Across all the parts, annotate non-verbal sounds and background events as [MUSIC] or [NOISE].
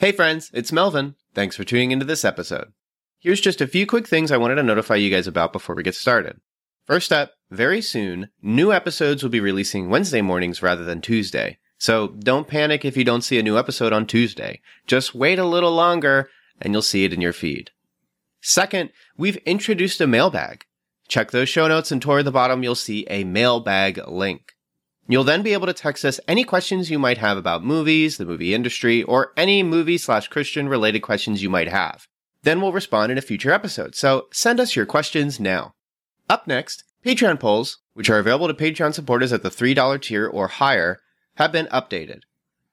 Hey friends, it's Melvin. Thanks for tuning into this episode. Here's just a few quick things I wanted to notify you guys about before we get started. First up, very soon, new episodes will be releasing Wednesday mornings rather than Tuesday. So don't panic if you don't see a new episode on Tuesday. Just wait a little longer and you'll see it in your feed. Second, we've introduced a mailbag. Check those show notes and toward the bottom you'll see a mailbag link. You'll then be able to text us any questions you might have about movies, the movie industry, or any movie slash Christian related questions you might have. Then we'll respond in a future episode, so send us your questions now. Up next, Patreon polls, which are available to Patreon supporters at the $3 tier or higher, have been updated.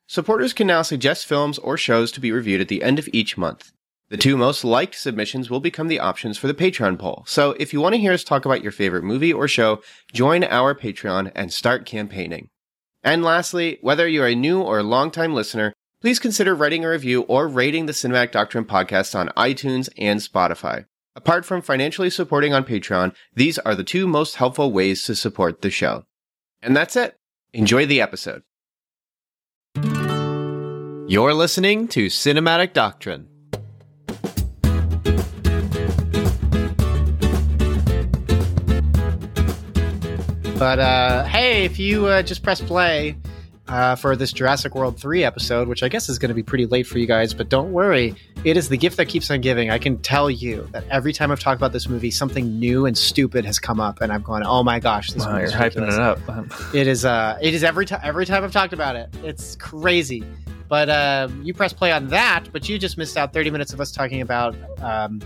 Supporters can now suggest films or shows to be reviewed at the end of each month. The two most liked submissions will become the options for the Patreon poll. So if you want to hear us talk about your favorite movie or show, join our Patreon and start campaigning. And lastly, whether you're a new or longtime listener, please consider writing a review or rating the Cinematic Doctrine podcast on iTunes and Spotify. Apart from financially supporting on Patreon, these are the two most helpful ways to support the show. And that's it. Enjoy the episode. You're listening to Cinematic Doctrine. But uh, hey, if you uh, just press play uh, for this Jurassic World 3 episode, which I guess is going to be pretty late for you guys, but don't worry. It is the gift that keeps on giving. I can tell you that every time I've talked about this movie, something new and stupid has come up, and I've gone, "Oh my gosh, this Wow, movie you're is hyping it up. [LAUGHS] It is. Uh, it is every time. Every time I've talked about it, it's crazy. But um, you press play on that, but you just missed out 30 minutes of us talking about um,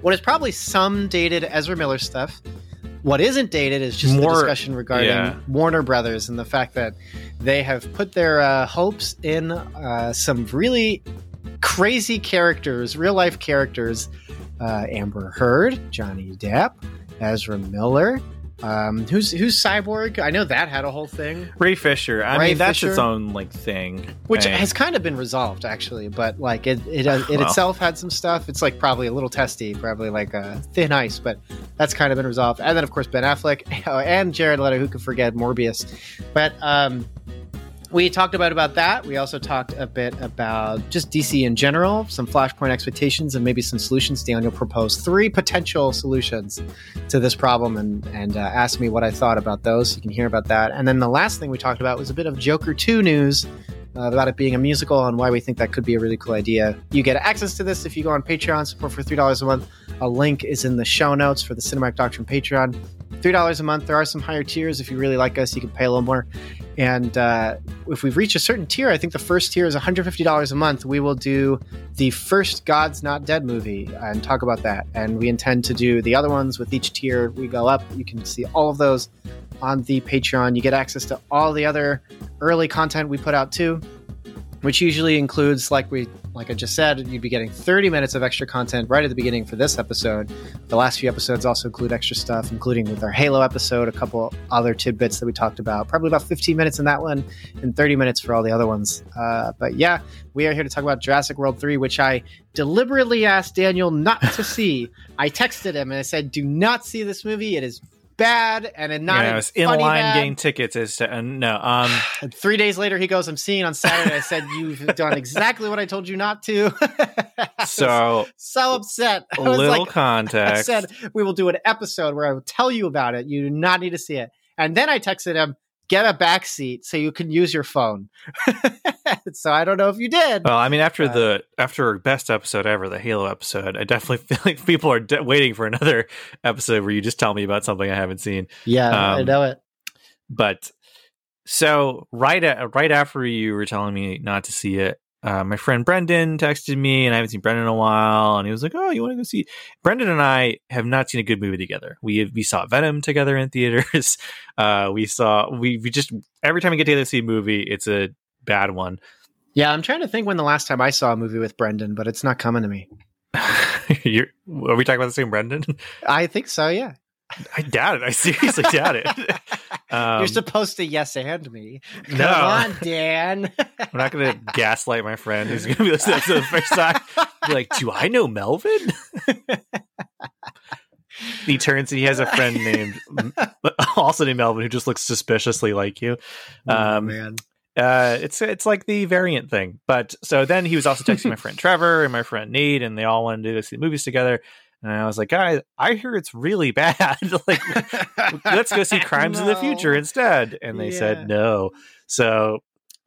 what is probably some dated Ezra Miller stuff. What isn't dated is just More- the discussion regarding yeah. Warner Brothers and the fact that they have put their uh, hopes in uh, some really crazy characters, real life characters. Uh, Amber Heard, Johnny Depp, Ezra Miller. Um, who's who's Cyborg? I know that had a whole thing Ray Fisher. I Ray mean, that's Fisher. its own like thing. which has kind of been resolved actually but like it it, uh, it [LAUGHS] Well. itself had some stuff it's like probably a little testy probably like a thin ice but that's kind of been resolved and then of course ben affleck [LAUGHS] and jared leto who could forget morbius but um we talked about about that. We also talked a bit about just dc in general some flashpoint expectations and maybe some solutions. Daniel proposed three potential solutions to this problem and and uh, asked me what i thought about those. You can hear about that. And then the last thing we talked about was a bit of joker 2 news uh, about it being a musical and why we think that could be a really cool idea. You get access to this if you go on Patreon, support for $3 a month. A link is in the show notes for the Cinematic Doctrine Patreon. $3 a month. There are some higher tiers. If you really like us, you can pay a little more. And uh, if we reach a certain tier, I think the first tier is $150 a month. We will do the first God's Not Dead movie and talk about that. And we intend to do the other ones with each tier we go up. You can see all of those on the Patreon. You get access to all the other early content we put out too, which usually includes, like we, like I just said, you'd be getting 30 minutes of extra content right at the beginning for this episode. The last few episodes also include extra stuff, including with our Halo episode, a couple other tidbits that we talked about, probably about 15 minutes in that one, and 30 minutes for all the other ones. Uh, but yeah, we are here to talk about Jurassic World 3, which I deliberately asked Daniel not to [LAUGHS] see. I texted him and I said, "Do not see this movie. It is." Bad and not yeah, a I was in funny line bad. getting tickets. is to, uh, no, um, [SIGHS] And three days later, he goes, I'm seeing on Saturday. I said, You've [LAUGHS] done exactly what I told you not to. [LAUGHS] So so upset. I little like, I said, We will do an episode where I will tell you about it. You do not need to see it. And then I texted him, Get a back seat so you can use your phone. [LAUGHS] so I don't know if you did. well, I mean, after Uh, the after best episode ever, the Halo episode, I definitely [LAUGHS] feel like people are de- waiting for another [LAUGHS] episode where you just tell me about something I haven't seen. yeah, I um, know it. But so right at, right after you were telling me not to see it, uh, my friend Brendan texted me, and I haven't seen Brendan in a while, and he was like, "Oh, you want to go see?" Brendan and I have not seen a good movie together. We we saw Venom together in theaters. [LAUGHS] Uh, we saw we we just every time we get together to see a movie, it's a bad one. Yeah, I'm trying to think when the last time I saw a movie with Brendan, but it's not coming to me. [LAUGHS] You're, are we talking about the same Brendan? [LAUGHS] I think so, yeah. I doubt it. I seriously doubt it. [LAUGHS] Um, You're supposed to yes and me. Come no. on, Dan. [LAUGHS] I'm not going to gaslight my friend who's going to be listening to the first time. Be like, do I know Melvin? [LAUGHS] he turns. And he has a friend named also named Melvin who just looks suspiciously like you. Oh, Um, man. Uh, it's it's like the variant thing. But so then he was also texting my friend Trevor and my friend Nate, and they all wanted to go see the movies together. And I was like, guys, I hear it's really [LAUGHS] bad. like, let's go see [LAUGHS] Crimes of the Future instead. And they Yeah. said no. So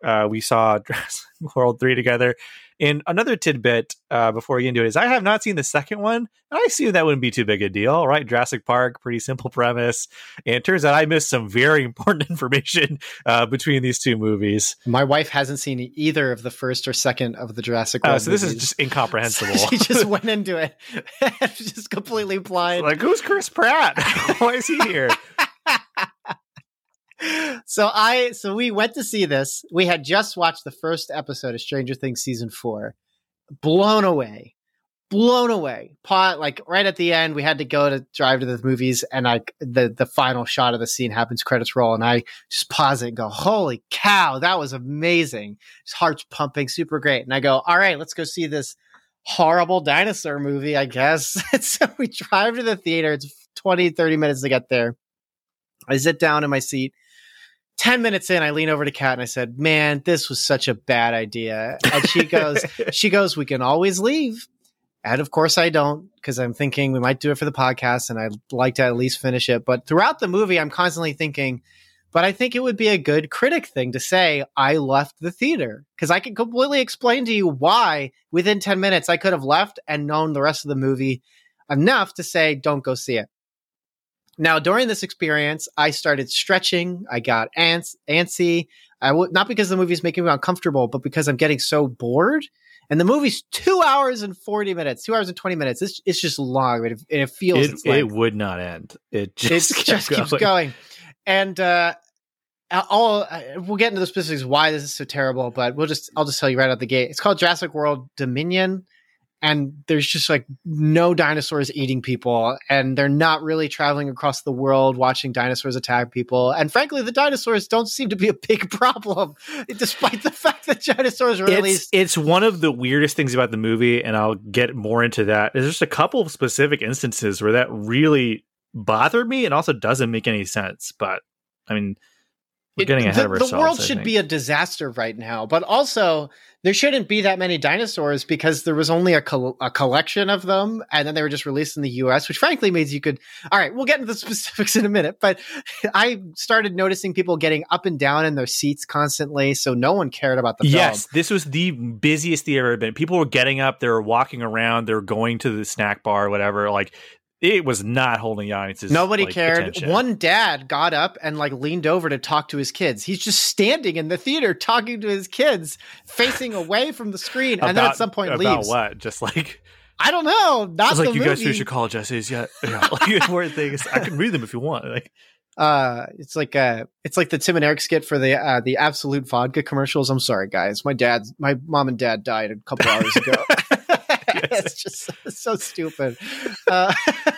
uh, we saw [LAUGHS] Jurassic World 3 together. And another tidbit uh, before we get into it is I have not seen the second one. I assume that wouldn't be too big a deal, right? Jurassic Park, pretty simple premise. And it turns out I missed some very [LAUGHS] important information uh, between these two movies. My wife hasn't seen either of the first or second of the Jurassic World. Uh, so this is just [LAUGHS] incomprehensible. she just went into it [LAUGHS] just completely blind. like, who's Chris Pratt? Why is he here? So I so we went to see this. We had just watched the first episode of Stranger Things season four. Blown away. Blown away. Pot like right at the end, we had to go to drive to the movies, and like the the final shot of the scene happens, credits roll, and I just pause it and go, Holy cow, that was amazing. His heart's pumping, super great. And I go, All right, let's go see this horrible dinosaur movie, I guess. [LAUGHS] So we drive to the theater. It's 20, 30 minutes to get there. I sit down in my seat. 10 minutes in, I lean over to Kat and I said, Man, this was such a bad idea. And she goes, [LAUGHS] She goes, We can always leave. And of course, I don't because I'm thinking we might do it for the podcast and I'd like to at least finish it. But throughout the movie, I'm constantly thinking, but I think it would be a good critic thing to say, I left the theater because I can completely explain to you why within 10 minutes I could have left and known the rest of the movie enough to say, don't go see it. Now, during this experience, I started stretching. I got ants, antsy. I not because the movie's making me uncomfortable, but because I'm getting so bored. And the movie's two hours and 40 minutes, two hours and 20 minutes. It's, it's just long, it, it feels It, it would not end. It it just, [LAUGHS] just, kept keeps going. going. And uh, all uh, we'll get into the specifics why this is so terrible, but we'll just I'll just tell you right out the gate. It's called Jurassic World Dominion, and there's just like no dinosaurs eating people, and they're not really traveling across the world watching dinosaurs attack people. And frankly, the dinosaurs don't seem to be a big [LAUGHS] problem, despite the fact that dinosaurs are It's, released. it's one of the weirdest things about the movie, and I'll get more into that. There's just a couple of specific instances where that really bothered me and also doesn't make any sense. But I mean, we're getting ahead the, of ourselves. The world should be a disaster right now, but also there shouldn't be that many dinosaurs because there was only a, col- a collection of them, and then they were just released in the U.S., which frankly means you could. All right, we'll get into the [LAUGHS] specifics in a minute, but [LAUGHS] I started noticing people getting up and down in their seats constantly, so no one cared about the film. Yes, this was the busiest theater ever been. People were getting up, they were walking around, they were going to the snack bar, whatever. Like it was not holding the audience's Nobody like, cared. attention. One dad got up and like leaned over to talk to his kids. He's just standing in the theater talking to his kids, facing away from the screen, and then at some point about leaves. what? Just like I don't know. Not like, you movie. guys finished your college essays yet? Yeah, [LAUGHS] like more things. I can read them if you want. Like, uh it's like uh it's like the Tim and Eric skit for the uh the Absolut vodka commercials. I'm sorry guys. My dad's my mom and dad died a couple hours ago. [LAUGHS] [LAUGHS] it's just so stupid. Uh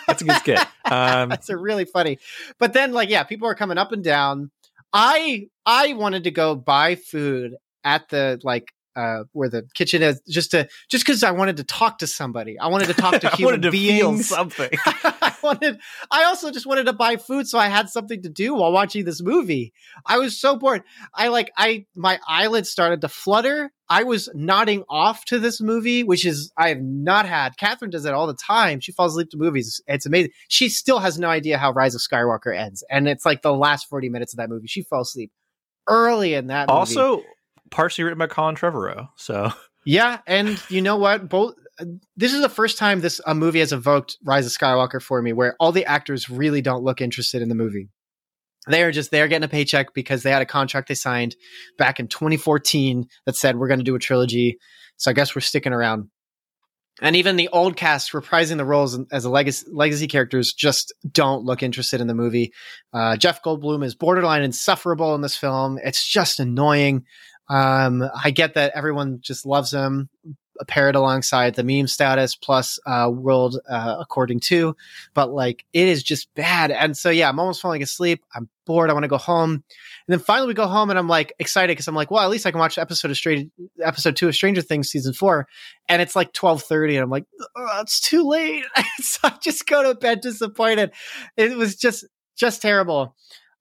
that's a good skit. [LAUGHS] Um, That's a really funny. But then like yeah, people are coming up and down. I I wanted to go buy food at the like uh where the kitchen is just to just because I wanted to talk to somebody. I wanted to talk to [LAUGHS] I human wanted to feel beings. something. I wanted I also just wanted to buy food so I had something to do while watching this movie. I was so bored. I like I my eyelids started to flutter. I was nodding off to this movie, which is I have not had. Catherine does it all the time. She falls asleep to movies. It's amazing. She still has no idea how Rise of Skywalker ends. And it's like the last 40 minutes of that movie. She fell asleep early in that movie. also, partially written by Colin Trevorrow. So Yeah, and you know what? Both this is the first time this a movie has evoked Rise of Skywalker for me, where all the actors really don't look interested in the movie. They are just they're getting a paycheck because they had a contract they signed back in 2014 that said we're going to do a trilogy. So I guess we're sticking around. And even the old cast reprising the roles as legacy, legacy characters just don't look interested in the movie. Uh, Jeff Goldblum is borderline insufferable in this film. It's just annoying. Um, I get that everyone just loves him, paired alongside the meme status plus uh, world uh, according to, but like it is just bad. And so yeah, I'm almost falling asleep. I'm bored. I want to go home. And then finally we go home, and I'm like excited because I'm like, well, at least I can watch episode of Stranger, episode two of Stranger Things season four, and it's like 12:30, and I'm like, oh, it's too late. [LAUGHS] so I just go to bed disappointed. It was just just terrible.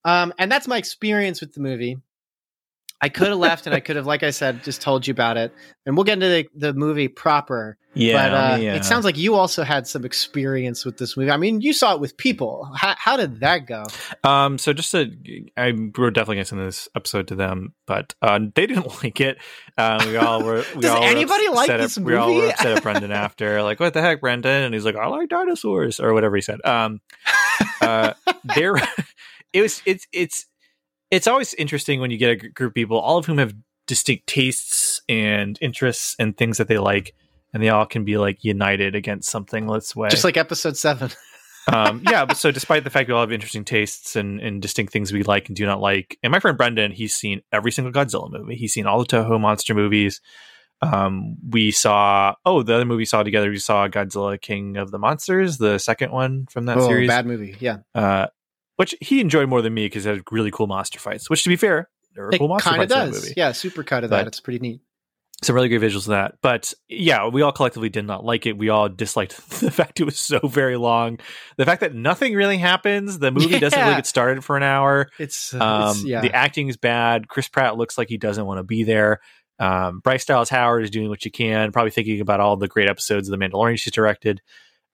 Um, and that's my experience with the movie. I could have left, and I could have, like I said, just told you about it. And we'll get into the, the movie proper. Yeah, but uh, yeah. it sounds like you also had some experience with this movie. I mean, you saw it with people. How, how did that go? Um, so just to, I we're definitely going to send this episode to them, but uh, they didn't [LAUGHS] like it. Uh, we all were. We Does all were anybody like upset this at, We all were movie? upset at [LAUGHS] Brendan after, like, what the heck, Brendan? And he's like, I like dinosaurs or whatever he said. Um, uh, there, [LAUGHS] it was. It's it's it's always interesting when you get a group of people, all of whom have distinct tastes and interests and things that they like. And they all can be like united against something. Let's way Just like episode seven. [LAUGHS] um, [LAUGHS] yeah, but so despite the fact we all have interesting tastes and, and distinct things we like and do not like, and my friend Brendan, he's seen every single Godzilla movie. He's seen all the Toho monster movies. Um, we saw oh the other movie we saw together. We saw Godzilla King of the Monsters, the second one from that oh, series. bad movie. Yeah. Uh, which he enjoyed more than me because it had really cool monster fights. Which to be fair, there were It cool monster fights in that movie Yeah, super cut of But- that. It's pretty neat. some really great visuals of that. But yeah, we all collectively did not like it. We all disliked [LAUGHS] the fact it was so very long. The fact that nothing really happens. The movie doesn't really get started for an hour. It's, uh, Um, it's yeah. The acting is bad. Chris Pratt looks like he doesn't want to be there. Um, Bryce Dallas Howard is doing what you can, probably thinking about all the great episodes of The Mandalorian she's directed.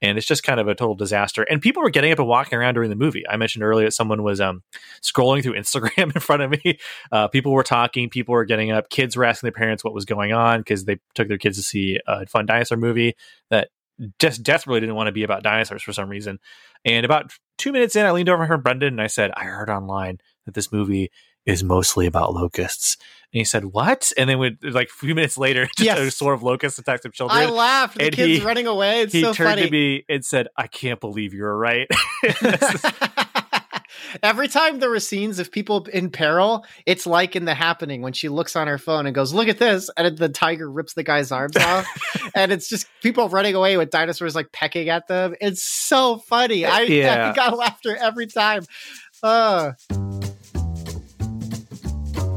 And it's just kind of a total disaster. And people were getting up and walking around during the movie. I mentioned earlier that someone was um, scrolling through [LAUGHS] Instagram in front of me. Uh, people were talking. People were getting up. Kids were asking their parents what was going on because they took their kids to see a fun dinosaur movie that just desperately didn't want to be about dinosaurs for some reason. And about two minutes in, I leaned over heard Brendan and I said, I heard online that this movie is mostly about locusts. And he said, What? And then we like a few minutes later, [LAUGHS] just Yes. a sort of locusts attacked some children. I laughed. The and kid's he- running away. It's he so turned funny. to me and said, I can't believe you're right. [LAUGHS] [LAUGHS] Every time there were scenes of people in peril, it's like in The Happening when she looks on her phone and goes, "Look at this," and the tiger rips the guy's arms off, and it's just people running away with dinosaurs like pecking at them. It's so funny. I, Yeah. I got laughter every time. Uh,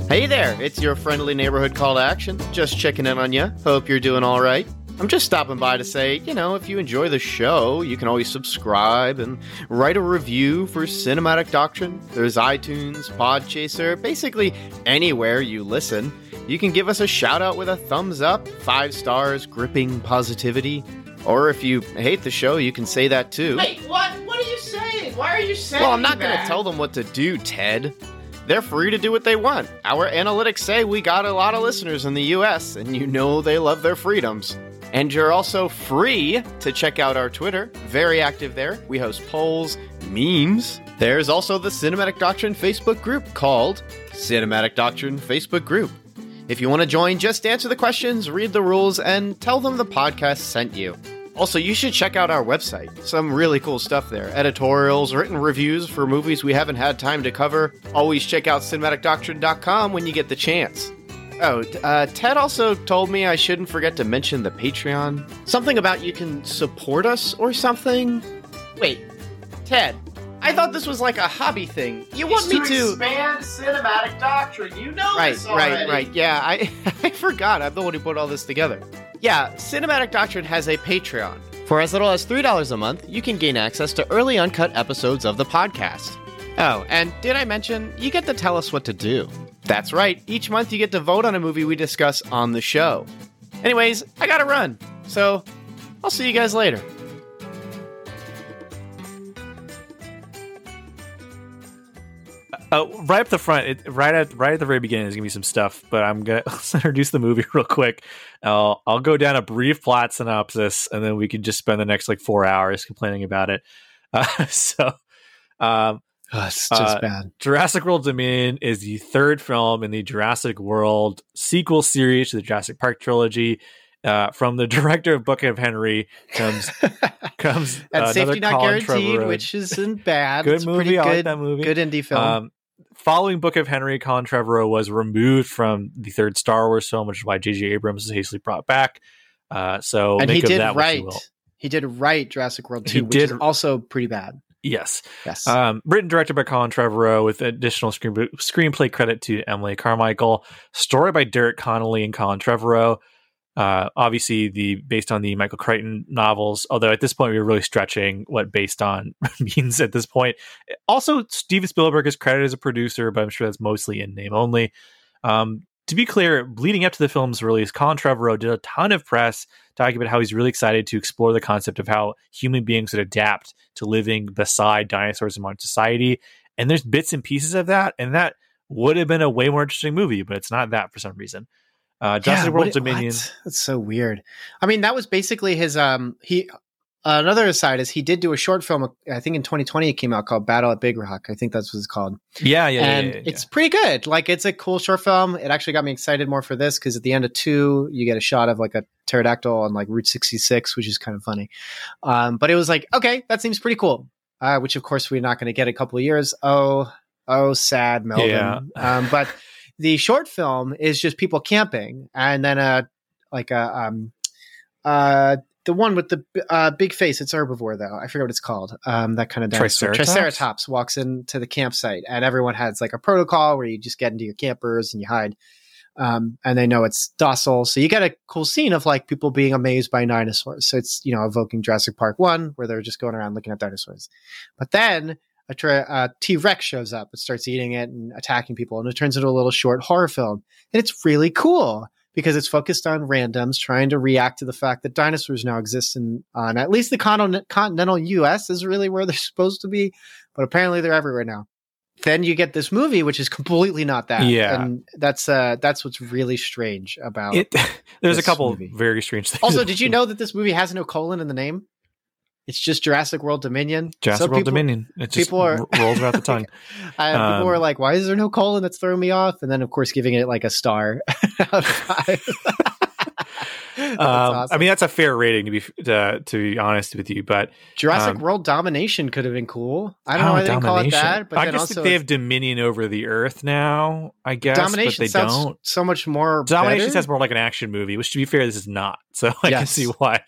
Hey there, it's your friendly neighborhood call to action. Just checking in on you. Hope you're doing all right. I'm just stopping by to say, you know, if you enjoy the show, you can always subscribe and write a review for Cinematic Doctrine. There's iTunes, Podchaser, basically anywhere you listen. You can give us a shout out with a thumbs up, five stars, gripping positivity. Or if you hate the show, you can say that too. wait, what? What are you saying? Why are you saying? Well, I'm not going to tell them what to do, Ted. They're free to do what they want. Our analytics say we got a lot of listeners in the US, and you know they love their freedoms. And you're also free to check out our Twitter. Very active there. We host polls, memes. There's also the Cinematic Doctrine Facebook group called Cinematic Doctrine Facebook Group. If you want to join, just answer the questions, read the rules, and tell them the podcast sent you. Also, you should check out our website. Some really cool stuff there. Editorials, written reviews for movies we haven't had time to cover. Always check out cinematicdoctrine.com when you get the chance. Oh, uh, Ted also told me I shouldn't forget to mention the Patreon. Something about you can support us or something? Wait, Ted, I thought this was like a hobby thing. You want me to. expand cinematic doctrine? You know Right, right, right. Yeah, I, [LAUGHS] I forgot. I'm the one who put all this together. Yeah, Cinematic Doctrine has a Patreon. For as little as $3 a month, you can gain access to early uncut episodes of the podcast. Oh, and did I mention you get to tell us what to do? That's right, each month you get to vote on a movie we discuss on the show. Anyways, I gotta run, so I'll see you guys later. Uh, right up the front, it, right at right at the very beginning, there's gonna be some stuff, but I'm gonna [LAUGHS] let's introduce the movie [LAUGHS] real quick. I'll I'll go down a brief plot synopsis, and then we can just spend the next like four hours complaining about it. [LAUGHS] Uh, so, um, it's just Uh, bad. Jurassic World Dominion is the third film in the Jurassic World sequel series to the Jurassic Park trilogy. Uh, from the director of Book of Henry comes comes and another safety not Colin guaranteed, Trevorrow. which isn't bad. good it's movie. Pretty I like good, that movie. good indie film. Um, following Book of Henry, Colin Trevorrow was removed from the third Star Wars film, which is why J.J. Abrams is hastily brought back. Uh, so and make he of did that what you right. He did right Jurassic World He 2, which did- is also pretty bad. Yes. Yes. Um, written directed by Colin Trevorrow with additional screen- screenplay credit to Emily Carmichael. Story by Derek Connolly and Colin Trevorrow. Uh, obviously, the based on the Michael Crichton novels. Although at this point, we're really stretching what based on [LAUGHS] means at this point. Also, Steven Spielberg is credited as a producer, but I'm sure that's mostly in name only. Um, to be clear, leading up to the film's release, Colin Trevorrow did a ton of press talking about how he's really excited to explore the concept of how human beings would adapt to living beside dinosaurs in modern society. And there's bits and pieces of that, and that would have been a way more interesting movie, but it's not that for some reason. Uh, Jurassic Yeah, World what- Dominion. what? That's so weird. I mean, that was basically his. Um, he another aside is he did do a short film. I think in 2020 it came out called Battle at Big Rock. I think that's what it's called, Yeah, yeah, yeah, and yeah, yeah. it's pretty good. Like it's a cool short film. It actually got me excited more for this because at the end of two, you get a shot of like a pterodactyl on like Route 66, which is kind of funny. Um, but it was like, okay, that seems pretty cool. Uh, which of course we're not going to get a couple of years. Oh, oh, sad Melvin. Yeah. Um, but the short film is just people camping, and then a like a um, uh, the one with the uh, big face. It's herbivore though. I forget what it's called. Um, that kind of dinosaur. Triceratops? Triceratops walks into the campsite, and everyone has like a protocol where you just get into your campers and you hide. Um, and they know it's docile. So you get a cool scene of like people being amazed by dinosaurs. So it's, you know, evoking Jurassic Park 1, where they're just going around looking at dinosaurs. But then a tra- a T-Rex shows up and starts eating it and attacking people. And it turns into a little short horror film. And it's really cool because it's focused on randoms trying to react to the fact that dinosaurs now exist in, on at least the con- continental US is really where they're [LAUGHS] supposed to be. But apparently they're everywhere now. Then you get this movie, which is completely not that. Yeah. And that's, uh, that's what's really strange about It, [LAUGHS] there's a couple movie. very strange things. also, did you know that this movie has no colon in the name? It's just Jurassic World Dominion. Jurassic So World people- Dominion? It just people are- rolls around the tongue. [LAUGHS] People Um, were like, "Why is there no colon?" That's throwing me off. And then, of course, giving it like a star out of five. That's Um, awesome. I mean, that's a fair rating to be to, to be honest with you, but Jurassic um, World Domination could have been cool. I don't know Oh, why they call it that, but I guess they have dominion over the earth now. I guess, Domination but they sounds don't. so much more. Domination better. sounds more like an action movie, which, to be fair, this is not. [LAUGHS] So I can see why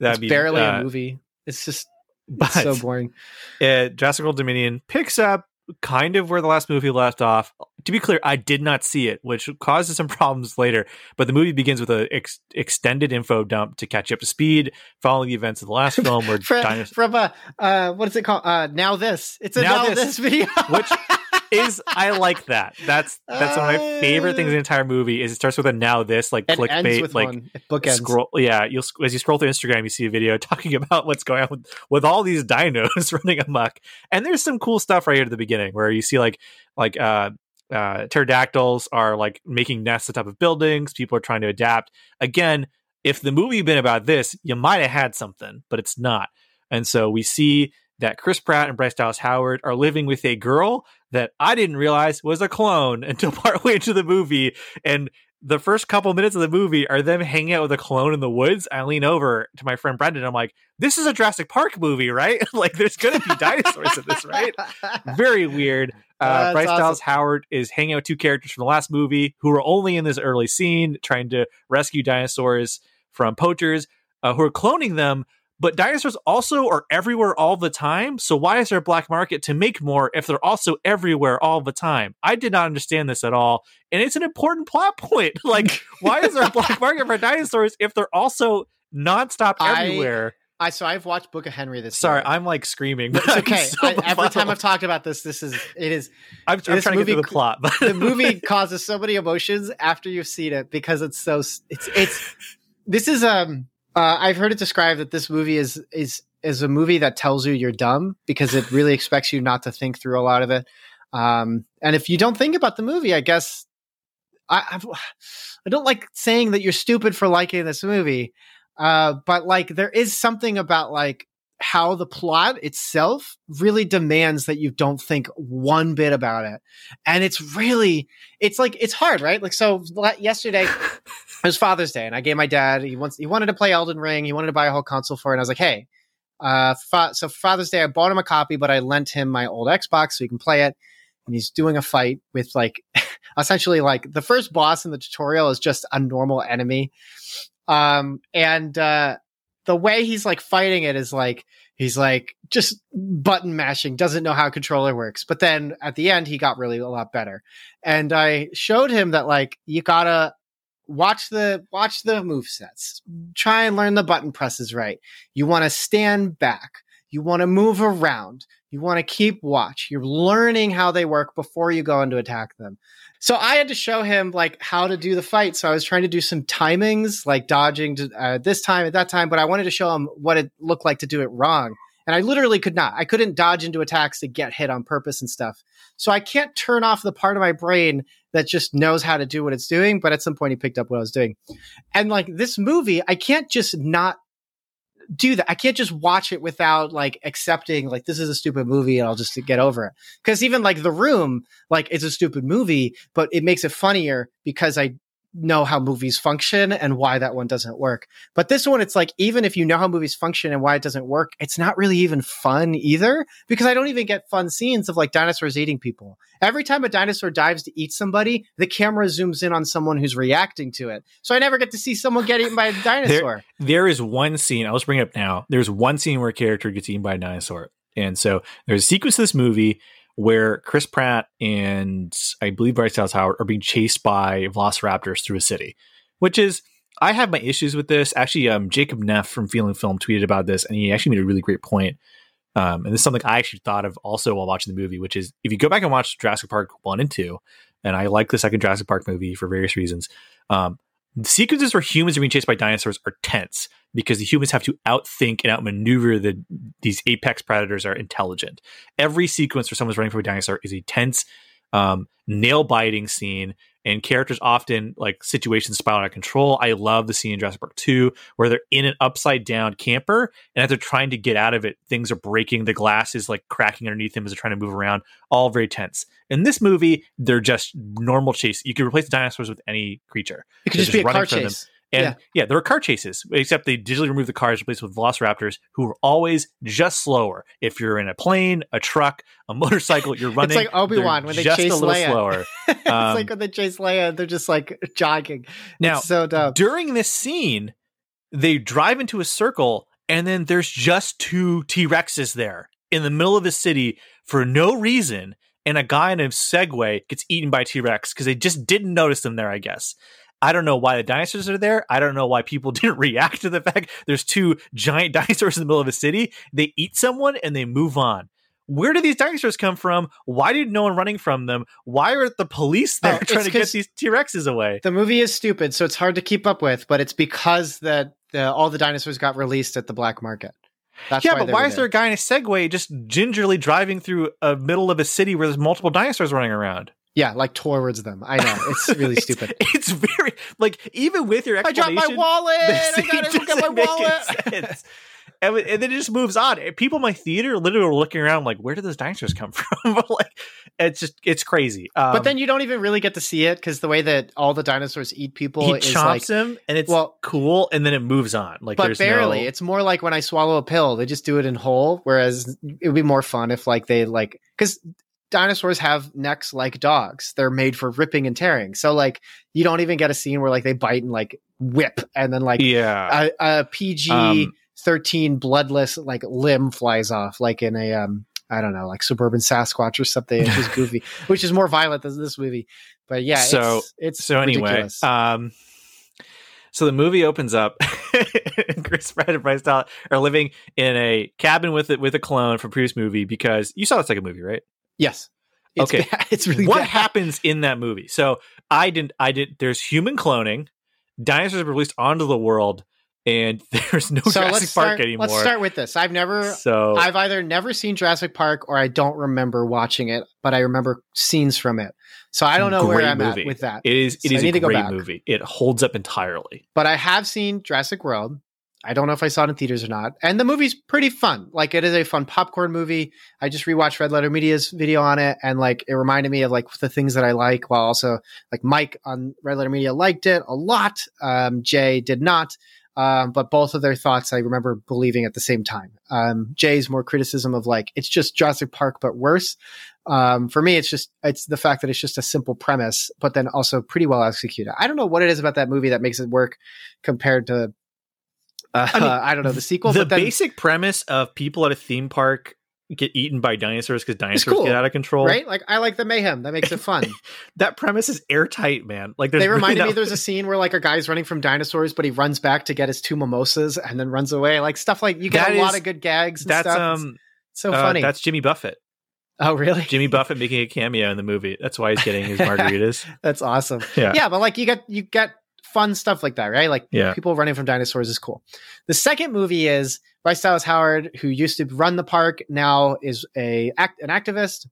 that'd It's be barely uh, a movie. It's just But so boring. uh, Jurassic World Dominion picks up kind of where the last movie left off. To be clear, I did not see it, which causes some [LAUGHS] problems later. But the movie begins with an ex- extended info dump to catch you up to speed, following the events of the last [LAUGHS] film, where From, dinosaurs. from uh, uh, what is it called? Uh, now this. It's a Now now, This, this, video. which [LAUGHS] is I like that. That's that's one of my favorite things in the entire movie. Is it starts with a now this like it clickbait like one. It bookends. scroll. Yeah, you'll as you scroll through Instagram, you see a video [LAUGHS] talking about what's going on with, with all these dinos [LAUGHS] running amok. And there's some cool stuff right here at the beginning where you see like like uh uh pterodactyls are like making nests on top of buildings. People are trying to adapt. Again, if the movie had been about this, you might have had something, but it's not. And so we see that Chris Pratt and Bryce Dallas Howard are living with a girl that I didn't realize was a clone [LAUGHS] until partway into the movie. And the first couple minutes of the movie are them hanging out with a clone in the woods. I lean over to my friend Brendan. I'm like, this is a Jurassic Park movie, right? [LAUGHS] like, there's going to be dinosaurs in this, right? [LAUGHS] Very weird. Uh, Bryce awesome. Dallas Howard is hanging out with two characters from the last movie who are only in this early scene trying to rescue dinosaurs from poachers uh, who are cloning them. But dinosaurs also are everywhere all the time. So why is there a black market to make more if they're also everywhere all the time? I did not understand this at all. And it's an important plot point. [LAUGHS] Like, why is there a black market for dinosaurs if they're also nonstop I- everywhere? I so I've watched Book of Henry this. Sorry, year. I'm like screaming. [LAUGHS] It's okay. so I, every time. I've [LAUGHS] talked about this, this is it is I'm, I'm trying to get movie through the plot. But the movie causes so many emotions after you've seen it because it's so it's it's this is um uh, I've heard it described that this movie is is is a movie that tells you you're dumb because it really [LAUGHS] expects you not to think through a lot of it. Um, and if you don't think about the movie, I guess I I've, I don't like saying that you're stupid for liking this movie, uh, but like there is something about like how the plot itself really demands that you don't think one bit about it. And it's really it's like it's hard right? Like so yesterday [LAUGHS] it was father's day and i gave my dad he wants he wanted to play elden ring he wanted to buy a whole console for it and i was like hey uh fa- so father's day i bought him a copy but i lent him my old xbox so he can play it and he's doing a fight with like [LAUGHS] essentially like the first boss in the tutorial is just a normal enemy. Um and uh the way he's like fighting it is like he's like just button mashing doesn't know how controller works but then at the end he got really a lot better. And i showed him that like you gotta watch the watch the move sets try and learn the button presses right you want to stand back You want to move around. You want to keep watch. You're learning how they work before you go in to attack them. So I had to show him like how to do the fight. So I was trying to do some timings, like dodging to, uh, this time at that time, but I wanted to show him what it looked like to do it wrong. And I literally could not. I couldn't dodge into attacks to get hit on purpose and stuff. So I can't turn off the part of my brain that just knows how to do what it's doing. But at some point, he picked up what I was doing. And like this movie, I can't just not do that. I can't just watch it without like accepting like this is a stupid movie and I'll just get over it. Because even like The Room, like it's a stupid movie, but it makes it funnier because I know how movies function and why that one doesn't work. But this one, it's like, even if you know how movies function and why it doesn't work, it's not really even fun either because I don't even get fun scenes of like dinosaurs eating people. Every time a dinosaur dives to eat somebody, the camera zooms in on someone who's reacting to it. So I never get to see someone get eaten by a [LAUGHS] dinosaur. There, there is one scene, I'll just bring it up now. There's one scene where a character gets eaten by a dinosaur. And so there's a sequence of this movie where Chris Pratt and I believe Bryce Dallas Howard are being chased by velociraptors through a city, which is I have my issues with this. Actually, um, Jacob Neff from Feelin' Film tweeted about this, and he actually made a really great point. Um, and this is something I actually thought of also while watching the movie, which is if you go back and watch Jurassic Park one and two, and I like the second Jurassic Park movie for various reasons. Um, the sequences where humans are being chased by dinosaurs are tense because the humans have to outthink and outmaneuver the these apex predators are intelligent. Every sequence where someone's running from a dinosaur is a tense, um, nail biting scene, and characters often like situations spiral out of control. I love the scene in Jurassic Park 2 where they're in an upside down camper, and as they're trying to get out of it, things are breaking. The glass is like cracking underneath them as they're trying to move around. All very tense. In this movie, they're just normal chase. You can replace the dinosaurs with any creature. It could They're just be a car running from them. And Yeah. yeah. there are car chases, except they digitally remove the cars, replaced with velociraptors, who are always just slower. If you're in a plane, a truck, a [LAUGHS] motorcycle, you're running. It's like Obi-Wan when they just chase a little Leia. slower. [LAUGHS] it's Um, like when they chase Leia, they're just like jogging. Now, It's so dumb. during this scene, they drive into a circle, and then there's just two T Rexes there in the middle of the city for no reason. And a guy in a Segway gets eaten by T Rex because they just didn't notice them there, I guess. I don't know why the dinosaurs are there. I don't know why people [LAUGHS] didn't react to the fact there's two giant [LAUGHS] dinosaurs in the middle of a city. They eat someone and they move on. Where do these dinosaurs come from? Why did no one running from them? Why are the police oh, there Oh, trying to get these T Rexes away? The movie is stupid, so it's hard to keep up with, but it's because that the, all the dinosaurs got released at the black market. That's yeah, why but why is there a guy in a Segway just gingerly driving through a middle of a city where there's multiple dinosaurs running around? Yeah, like towards them. I know it's really [LAUGHS] stupid. It's very like even with your explanation, I dropped my wallet. [LAUGHS] I gotta go get my wallet. And, and then it just moves on. People in my theater literally were looking around like, where did those dinosaurs come [LAUGHS] from? like, it's just it's crazy. Um, but then you don't even really get to see it because the way that all the dinosaurs eat people he is chomps like, him, and it's well- cool, and then it moves on. Like, but barely. no- It's more like when I swallow a pill, they just do it in whole. Whereas it would be more fun if like they like because dinosaurs have necks like dogs. They're made for ripping and tearing. So like you don't even get a scene where like they bite and like whip and then like yeah. a, a PG Um, thirteen bloodless like limb flies off like in a um I don't know like suburban Sasquatch or something. which is goofy, [LAUGHS] which is more violent than this movie. But yeah, So- it's, it's so anyway, ridiculous. um, so the movie opens up. [LAUGHS] Chris Pratt and Bryce Dallas are living in a cabin with it with a clone from previous movie because you saw the second movie, right? Yes, it's okay. bad. [LAUGHS] it's really what bad. happens in that movie? So I didn't. I did. There's human cloning. Dinosaurs are released onto the world, and [LAUGHS] there's no so Jurassic let's start. Park anymore. Let's start with this. I've never, so I've either never seen Jurassic Park or I don't remember watching it, but I remember scenes from it. So I don't know where I'm movie. at with that. it is. It So is a great movie. It holds up entirely. But I have seen Jurassic World. I don't know if I saw it in theaters or not. And the movie's pretty fun. Like it is a fun popcorn movie. I just rewatched Red Letter Media's video on it and like it reminded me of like the things that I like while also like Mike on Red Letter Media liked it a lot. Um, Jay did not. Um, but both of their thoughts I remember believing at the same time. Um, Jay's more criticism of like it's just Jurassic Park but worse. Um, for me, it's just it's the fact that it's just a simple premise, but then also pretty well executed. I don't know what it is about that movie that makes it work compared to uh, I I, don't know the sequel. the but then, basic premise of people at a theme park get eaten by dinosaurs because dinosaurs cool, get out of control. right? Like I like the mayhem. That makes it fun. [LAUGHS] That premise is airtight, man. Like they really reminded not- me there's a [LAUGHS] scene where like a guy's running from dinosaurs, but he runs back to get his two mimosas and then runs away. Like stuff like you get That a lot of good gags. And that's stuff. It's um so uh, funny. that's Jimmy Buffett. oh really? Jimmy Buffett making a cameo in the movie. That's why he's getting his [LAUGHS] margaritas. That's awesome. Yeah. Yeah, but like you get you get fun stuff like that, right? Like Yeah. people running from dinosaurs is cool. The second movie is Bryce Dallas Howard, who used to run the park, now is a act, an activist.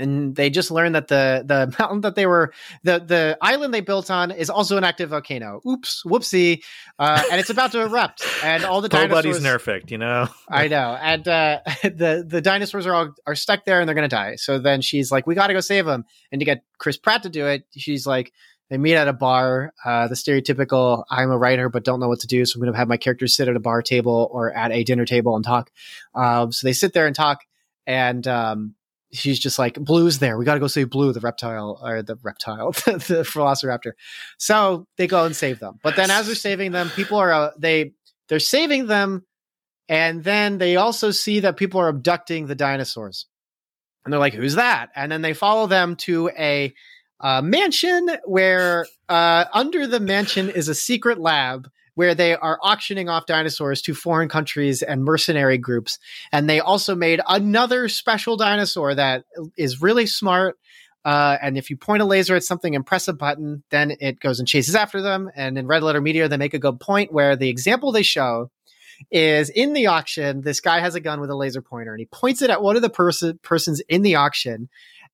And they just learned that the the [LAUGHS] mountain that they were the the island they built on is also an active volcano. Oops, whoopsie, uh, and it's about to erupt, and all the [LAUGHS] Nobody's dinosaurs. nerfect, you know. [LAUGHS] I know, and uh, the the dinosaurs are all are stuck there and they're gonna die. So then she's like, "We got to go save them." And to get Chris Pratt to do it, she's like, they meet at a bar. Uh, the stereotypical, "I'm a writer but don't know what to do, so I'm gonna have my characters sit at a bar table or at a dinner table and talk." Um, so they sit there and talk, and um, she's just like, "Blue's there. We got to go save Blue, the reptile or the reptile, [LAUGHS] the Velociraptor." So they go and save them. But then as they're saving them, people are uh, they they're saving them and then they also see that people are abducting the dinosaurs. And they're like, who's that? And then they follow them to a uh, mansion where uh, under the mansion is a secret lab where they are auctioning off dinosaurs to foreign countries and mercenary groups. And they also made another special dinosaur that is really smart. Uh, and if you point a laser at something and press a button, then it goes and chases after them. And in Red Letter Media, they make a good point where the example they show is in the auction. This guy has a gun with a laser pointer, and he points it at one of the person persons in the auction,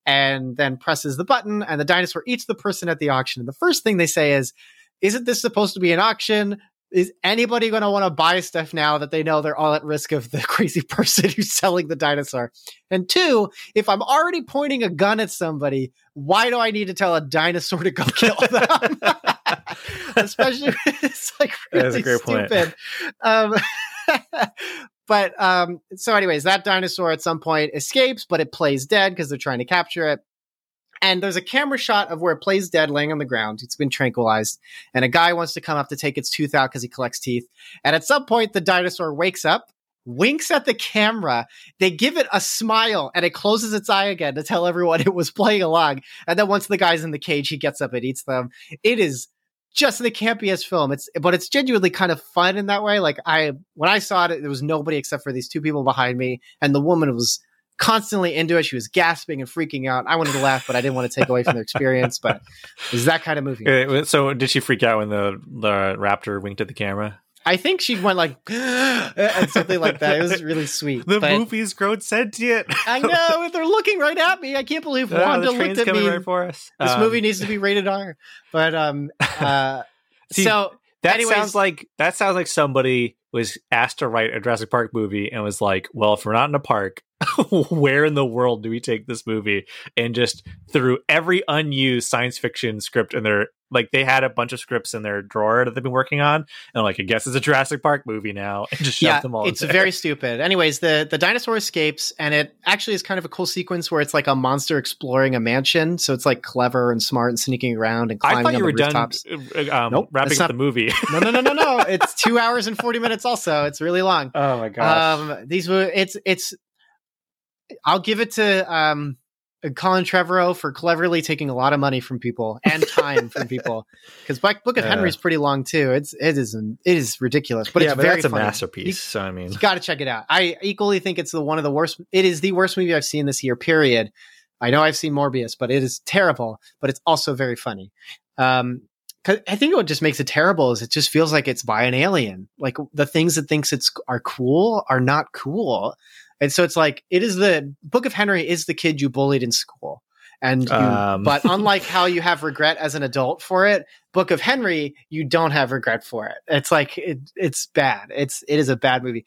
and then presses the button, and the dinosaur eats the person at the auction. And the first thing they say is, "Isn't this supposed to be an auction?" Is anybody going to want to buy stuff now that they know they're all at risk of the [LAUGHS] crazy person who's selling the dinosaur? And two, if I'm already pointing a gun at somebody, why do I need to tell a dinosaur to go [LAUGHS] kill them? [LAUGHS] Especially, it's like That's a really stupid. Um, but um, so, anyways, that dinosaur at some point escapes, but it plays dead because they're trying to capture it. And there's a camera shot of where it plays dead, laying on the ground. It's been tranquilized, and a guy wants to come up to take its tooth out because he collects teeth. And at some point, the dinosaur wakes up, winks at the camera. They give it a smile, and it closes its eye again to tell everyone [LAUGHS] it was playing along. And then once the guy's in the cage, he gets up and eats them. It is just the campiest film. It's but it's genuinely kind of fun in that way. Like I when I saw it, there was nobody except for these two people behind me, and the woman was constantly into it. She was gasping and freaking out. I wanted to laugh, but I didn't want to take away from their experience. But it's that kind of movie. [LAUGHS] So did she freak out when the the raptor winked at the camera? I think she went like [GASPS] and something like that. It was really sweet. The but movie's grown sentient. I know they're looking right at me. I can't believe Ah, [LAUGHS] Wanda the looked at me. right for us. this Um, movie needs to be rated R. But um, [LAUGHS] uh, See, so That Anyways- sounds like that sounds like somebody was asked to write a Jurassic Park movie and was like, "Well, if we're not in a park, [LAUGHS] where in the world do we take this movie?" And just threw every unused science fiction script in their like they had a bunch of scripts in their drawer that they've been working on, and like, I guess it's a Jurassic Park movie now, and just shoved yeah, them all. it's very stupid. Anyways, the the dinosaur escapes, and it actually is kind of a cool sequence where it's like a monster exploring a mansion. So it's like clever and smart and sneaking around and climbing I thought you were the done rooftops. uh, um, Nope, wrapping that's up not- the movie. [LAUGHS] no, no, no, no, no. It's two hours and forty minutes. Also, it's really long. [LAUGHS] oh my Um, these were it's it's. I'll give it to um, Colin Trevorrow for cleverly taking a lot of money from people and [LAUGHS] time from people because Book of. Henry is pretty long too. It's it is it is ridiculous, but yeah, it's but very that's a funny. masterpiece. so I mean, You got to check it out. I equally think it's the one of the worst. It is the worst movie I've seen this year. Period. I know I've seen Morbius, but it is terrible. But it's also very funny. Um, 'cause I think what just makes it terrible is it just feels like it's by an alien. Like the things that thinks it's are cool are not cool, and so it's like it is the Book of Henry is the kid you bullied in school. And you, Um. but unlike how you have regret as an adult for it, Book of Henry, you don't have regret for it. It's like it, it's bad. It's it is a bad movie.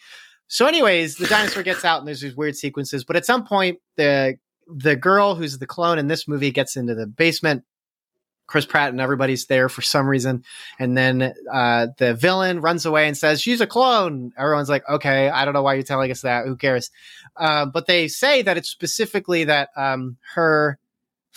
So, anyways, the dinosaur gets out and there's these weird sequences. But at some point, the the girl who's the clone in this movie gets into the basement. Chris Pratt and everybody's there for some reason, and then uh, the villain runs away and says she's a clone. Everyone's like, "Okay, I don't know why you're telling us that. Who cares?" Uh, but they say that it's specifically that um, her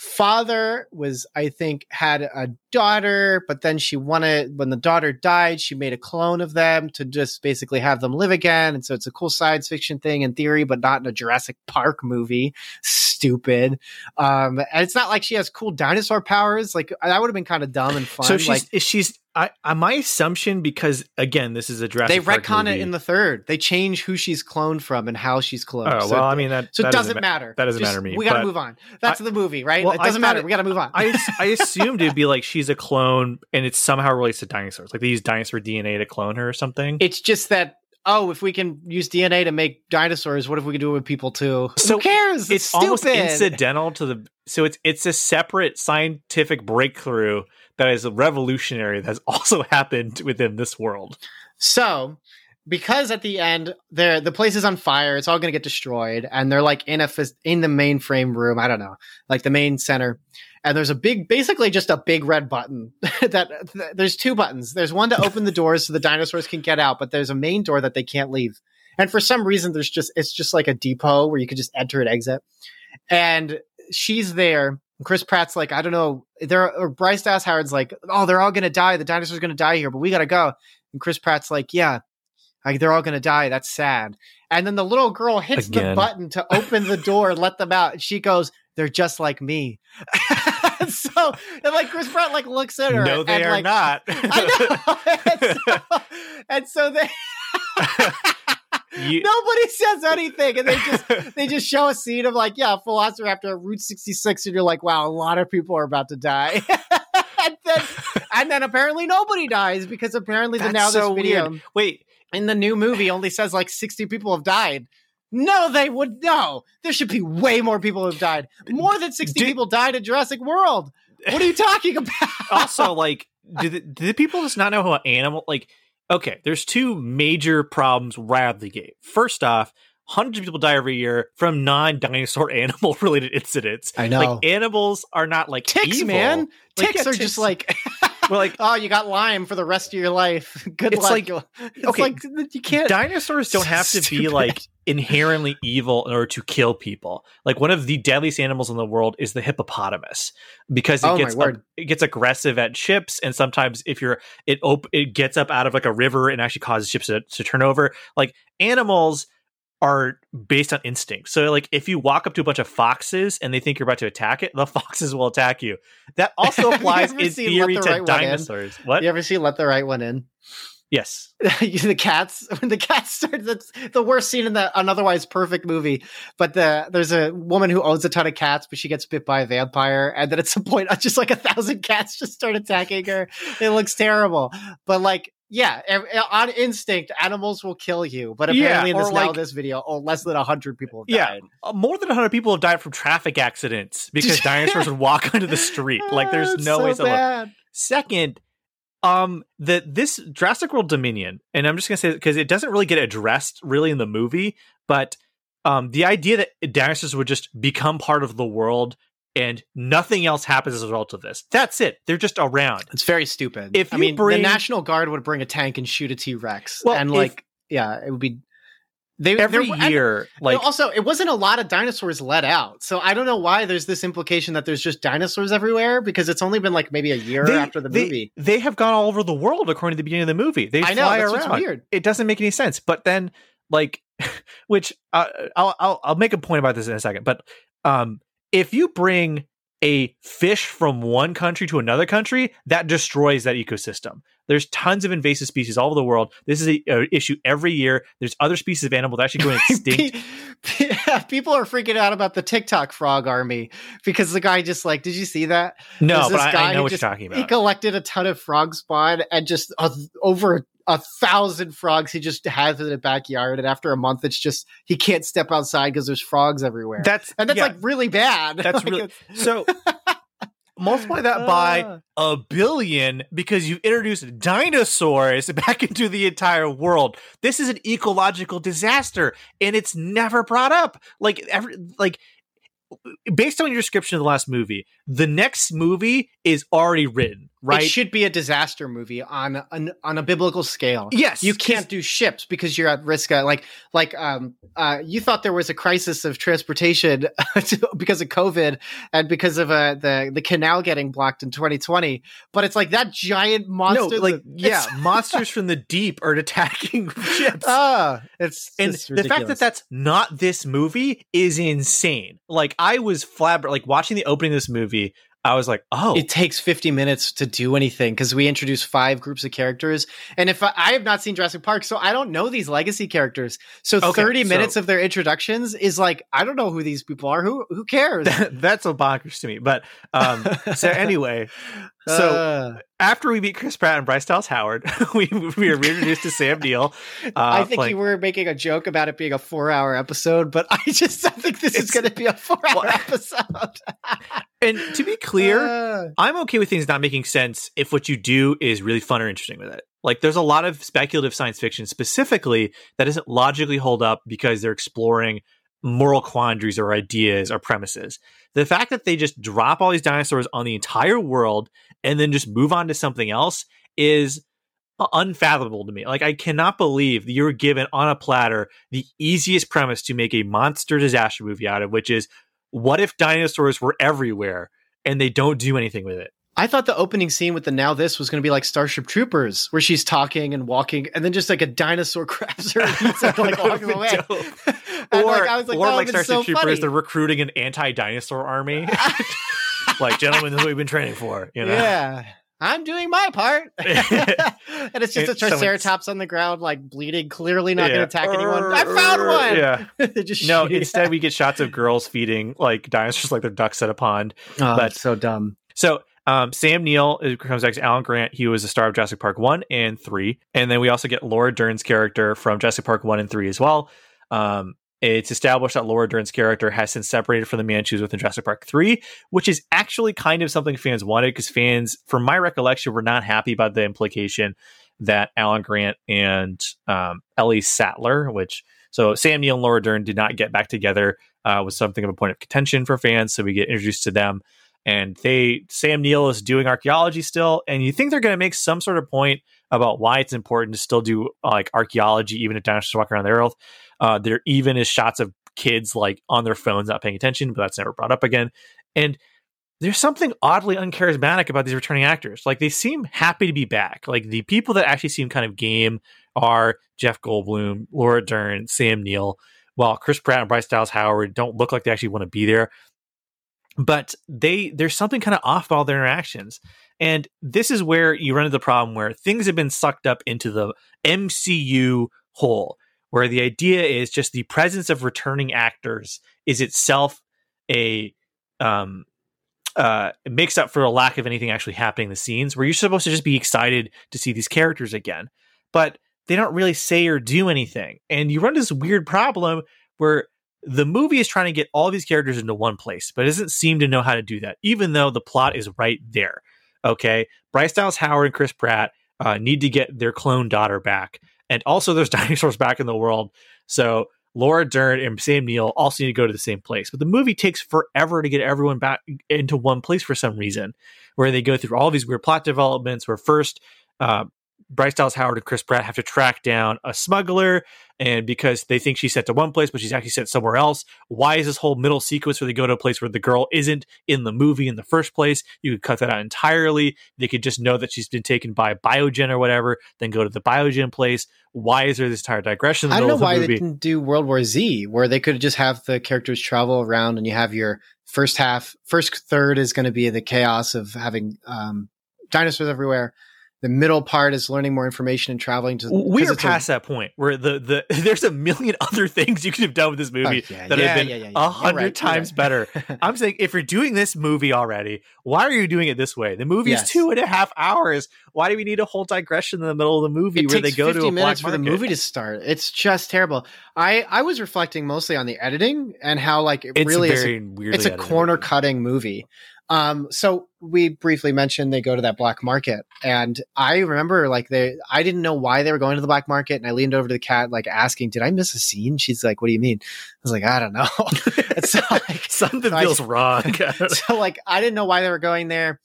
father was, I think, had a daughter, but then she wanted, when the daughter died, she made a clone of them to just basically have them live again. And so it's a cool science fiction thing in theory, but not in a Jurassic Park movie. Stupid. Um, and it's not like she has cool dinosaur powers. Like that would have been kind of dumb and fun. So she's like, she's I, I my assumption because again this is a Jurassic they retcon it in the third. They change who she's cloned from and how she's cloned. Oh So- well, I mean that. so that it doesn't ma- matter. That doesn't Just- matter to me. We got to move on. That's the movie, right? well, it doesn't matter. it- we got to move on. I I [LAUGHS] assumed it'd be like she's a clone and it somehow relates to dinosaurs. Like they use dinosaur DNA to clone her or something. it's just that. Oh, if we can use DNA to make dinosaurs, what if we can do it with people too? So Who cares? it's It's, almost incidental to the so it's it's a separate scientific breakthrough that is revolutionary that has [LAUGHS] also happened within this world. So, because at the end, there the place is on fire, it's all going to get destroyed, and they're like in a in the mainframe room. I don't know, like the main center, and there's a big, basically just a big red button. [LAUGHS] that th- there's two buttons. There's one to open the doors so the dinosaurs can get out, but there's a main door that they can't leave. And for some reason, there's just it's just like a depot where you could just enter and exit. And she's there. Chris Pratt's like, I don't know. There or Bryce Dallas Howard's like, oh, they're all gonna die. The dinosaurs gonna die here, but we gotta go. And Chris Pratt's like, yeah, like they're all gonna die. That's sad. And then the little girl hits the button to open the door and let them out. And she goes, they're just like me. [LAUGHS] so and like Chris Pratt like looks at her. No, they and, are like, not. I know. [LAUGHS] and, so, [LAUGHS] and so they You- nobody says anything, and they just [LAUGHS] they just show a scene of like, yeah, Velociraptor Route 66, and you're like, wow, a lot of people are about to die. [LAUGHS] and then [LAUGHS] and then apparently nobody dies because apparently the now this video weird. Wait, in the new movie only says like 60 people have died. No, they would no. There should be way more people who've died. More than 60 Did- people died in Jurassic World. What are you talking about? also like do the, do the people just not know how an animal like okay there's two major problems right out of the gate first off hundreds of people die every year from non-dinosaur [LAUGHS] animal related incidents I know. like animals are not like ticks, evil. man. Like, Ticks yeah, are just like [LAUGHS] well like oh, you got Lyme for the rest of your life. [LAUGHS] Good It's luck. like- it's okay, like you can't. dinosaurs don't have to be like inherently evil in order to kill people like one of the deadliest animals in the world is the hippopotamus because it Oh, gets word. it gets aggressive at ships and sometimes if you're it op- it gets up out of like a river and actually causes ships to, to turn over like animals are based on instinct. So like if you walk up to a bunch of foxes and they think you're about to attack it the [LAUGHS] foxes will attack you. That [LAUGHS] also applies in theory to the Right One dinosaurs. What? You ever see Let the Right One In? yes. [LAUGHS] The cats when the cats start that's the worst scene in the an otherwise perfect movie. But the there's a woman who owns a ton of cats but she gets bit by a vampire and then at some point just like a thousand cats just start attacking her. It looks terrible. But like yeah on instinct animals will kill you but Yeah, apparently in this now like- this video oh less than 100 people have Yeah. died Uh, more than 100 people have died from traffic accidents [LAUGHS] because dinosaurs would walk onto the street. Like, there's It's no so way someone. bad. Second, um, the this Jurassic World Dominion, and I'm just gonna say because it doesn't really get addressed really in the movie, but um, the idea that dinosaurs would just become part of the world and nothing else happens as a result of this. That's it. They're just around. It's very stupid. If I you mean, bring- the National Guard would bring a tank and shoot a T Rex, Well, and if- like, yeah, it would be. They Every year, like also, it wasn't a lot of dinosaurs let out, so I don't know why there's this implication that there's just dinosaurs everywhere because it's only been like maybe a year they, after the they- movie. they have gone all over the world according to the beginning of the movie. They I know fly that's around. weird. it doesn't make any sense. But then, like, [LAUGHS] which uh, I'll, I'll I'll make a point about this in a second. But um, if you bring a fish from one country to another country, that destroys that ecosystem. There's tons of invasive species all over the world. This is a, a issue every year. There's other species of animals that actually going [LAUGHS] extinct. Pe- pe- People are freaking out about the TikTok frog army because the guy just like, did you see that? no, There's but this I, I know what just- you're talking about. He collected a ton of frog spawn and just uh, over a thousand frogs he just has in the backyard. And after a month, it's just he can't step outside because there's frogs everywhere. That's and that's yeah, like really bad. [LAUGHS] That's Like, really- so. [LAUGHS] Multiply that by Ah. a billion because you've introduced dinosaurs [LAUGHS] back into the entire world. This is an ecological disaster, and it's never brought up. Like every like based on your description of the last movie, the next movie is already written, right? It should be a disaster movie on an, on a biblical scale. yes, You can't do ships because you're at risk. Of, like, like, um, uh, you thought there was a crisis of transportation [LAUGHS] because of COVID and because of uh, the the canal getting blocked in 2020. But it's like that giant No, monster. like that- yeah, [LAUGHS] monsters from the deep are attacking [LAUGHS] ships. Ah, it's and it's the fact that that's not this movie is insane. Like I was flabber like watching the opening of this movie, I was like, oh, it takes 50 minutes to do anything because we introduce five groups of characters. And if I, I have not seen jurassic park so i don't know these legacy characters. So Okay, 30 so- minutes of their introductions is like i don't know who these people are. Who who cares? [LAUGHS] That's a bonkers to me. But um, so [LAUGHS] anyway, so Uh, after we meet Chris Pratt and Bryce Dallas Howard, [LAUGHS] we we are reintroduced to Sam Neill. Uh, i think like- you were making a joke about it being a four hour episode but i just I think this is going to be a four hour Well, episode [LAUGHS] and to be clear, Uh, I'm okay with things not making sense if what you do is really fun or interesting with it. Like there's a lot of speculative science fiction specifically that doesn't logically hold up because they're exploring moral quandaries or ideas or premises. The fact that they just drop all these dinosaurs on the entire world and then just move on to something else is unfathomable to me. Like I cannot believe that you were given on a platter the easiest premise to make a monster disaster movie out of, which is what if dinosaurs were everywhere and they don't do anything with it? I thought the opening scene with the now this was going to be like Starship Troopers, where she's talking and walking, and then just like a dinosaur [LAUGHS] grabs her and like [LAUGHS] walking away. And, or like, I was like, or that like Starship so Troopers, funny. they're recruiting an anti-dinosaur army. [LAUGHS] like, gentlemen, this is what we've been training for. You know? Yeah. I'm doing my part. [LAUGHS] and it's just a triceratops on the ground, like bleeding, clearly not Yeah. going to attack anyone. I found one. Yeah. [LAUGHS] They just No, shoot instead we get shots of girls feeding like dinosaurs like they're ducks at a pond. Oh, but- so dumb. So um, Sam Neill comes back to Alan Grant. He was the star of Jurassic Park 1 and 3. And then we also get Laura Dern's character from Jurassic Park 1 and 3 as well. Um, it's established that Laura Dern's character has since separated from the man she was with in Jurassic Park 3, which is actually kind of something fans wanted because fans, from my recollection, were not happy about the implication that Alan Grant and um, Ellie Sattler, which so Sam Neill and Laura Dern did not get back together, uh, was something of a point of contention for fans. So we get introduced to them and they Sam Neill is doing archaeology still, and you think they're going to make some sort of point about why it's important to still do like archaeology, even if dinosaurs walk around the earth. Uh, there even is shots of kids like on their phones not paying attention, but that's never brought up again. And there's something oddly uncharismatic about these returning actors. Like they seem happy to be back. Like the people that actually seem kind of game are Jeff Goldblum, Laura Dern, Sam Neill, while Chris Pratt and Bryce Dallas Howard don't look like they actually want to be there but they there's something kind of off about their interactions and this is where you run into the problem where things have been sucked up into the mcu hole where the idea is just the presence of returning actors is itself a um uh makes up for a lack of anything actually happening in the scenes where you're supposed to just be excited to see these characters again but they don't really say or do anything and you run this weird problem where the movie is trying to get all these characters into one place, but it doesn't seem to know how to do that, even though the plot is right there. Okay. Bryce Dallas Howard and Chris Pratt uh, need to get their clone daughter back. And also, there's [LAUGHS] dinosaurs back in the world. So, Laura Dern and Sam Neill also need to go to the same place. But the movie takes forever to get everyone back into one place for some reason, where they go through all these weird plot developments. Where first, uh, Bryce Dallas Howard and Chris Pratt have to track down a smuggler, and because they think she's sent to one place, but she's actually sent somewhere else. Why is this whole middle sequence where they go to a place where the girl isn't in the movie in the first place? You could cut that out entirely. They could just know that she's been taken by Biogen or whatever, then go to the Biogen place. Why is there this entire digression in the I don't know why the they didn't do World War Z, where they could just have the characters travel around and you have your first half, first third is going to be the chaos of having um, dinosaurs everywhere. The middle part is learning more information and traveling to. we are it's a- past that point where the, the [LAUGHS] there's a million other things you could have done with this oh, movie Oh, yeah, that yeah, have been yeah, yeah, yeah. a hundred right, times right. better. [LAUGHS] I'm saying if you're doing this movie already, why are you doing it this way? The movie is Yes. two and a half hours. Why do we need a whole digression in the middle of the movie it where they go 50 to a minutes black for the movie to start. It's just terrible. I I was reflecting mostly on the editing and how like it It's really is. A, it's a edited. corner cutting movie. Um, so we briefly mentioned they go to that black market, and I remember like they, I didn't know why they were going to the black market, and I leaned over to the cat like asking, "Did I miss a scene?" She's like, "What do you mean?" I was like, "I don't know." [LAUGHS] It's like, [LAUGHS] Something so I- feels wrong. [LAUGHS] so like I didn't know why they were going there.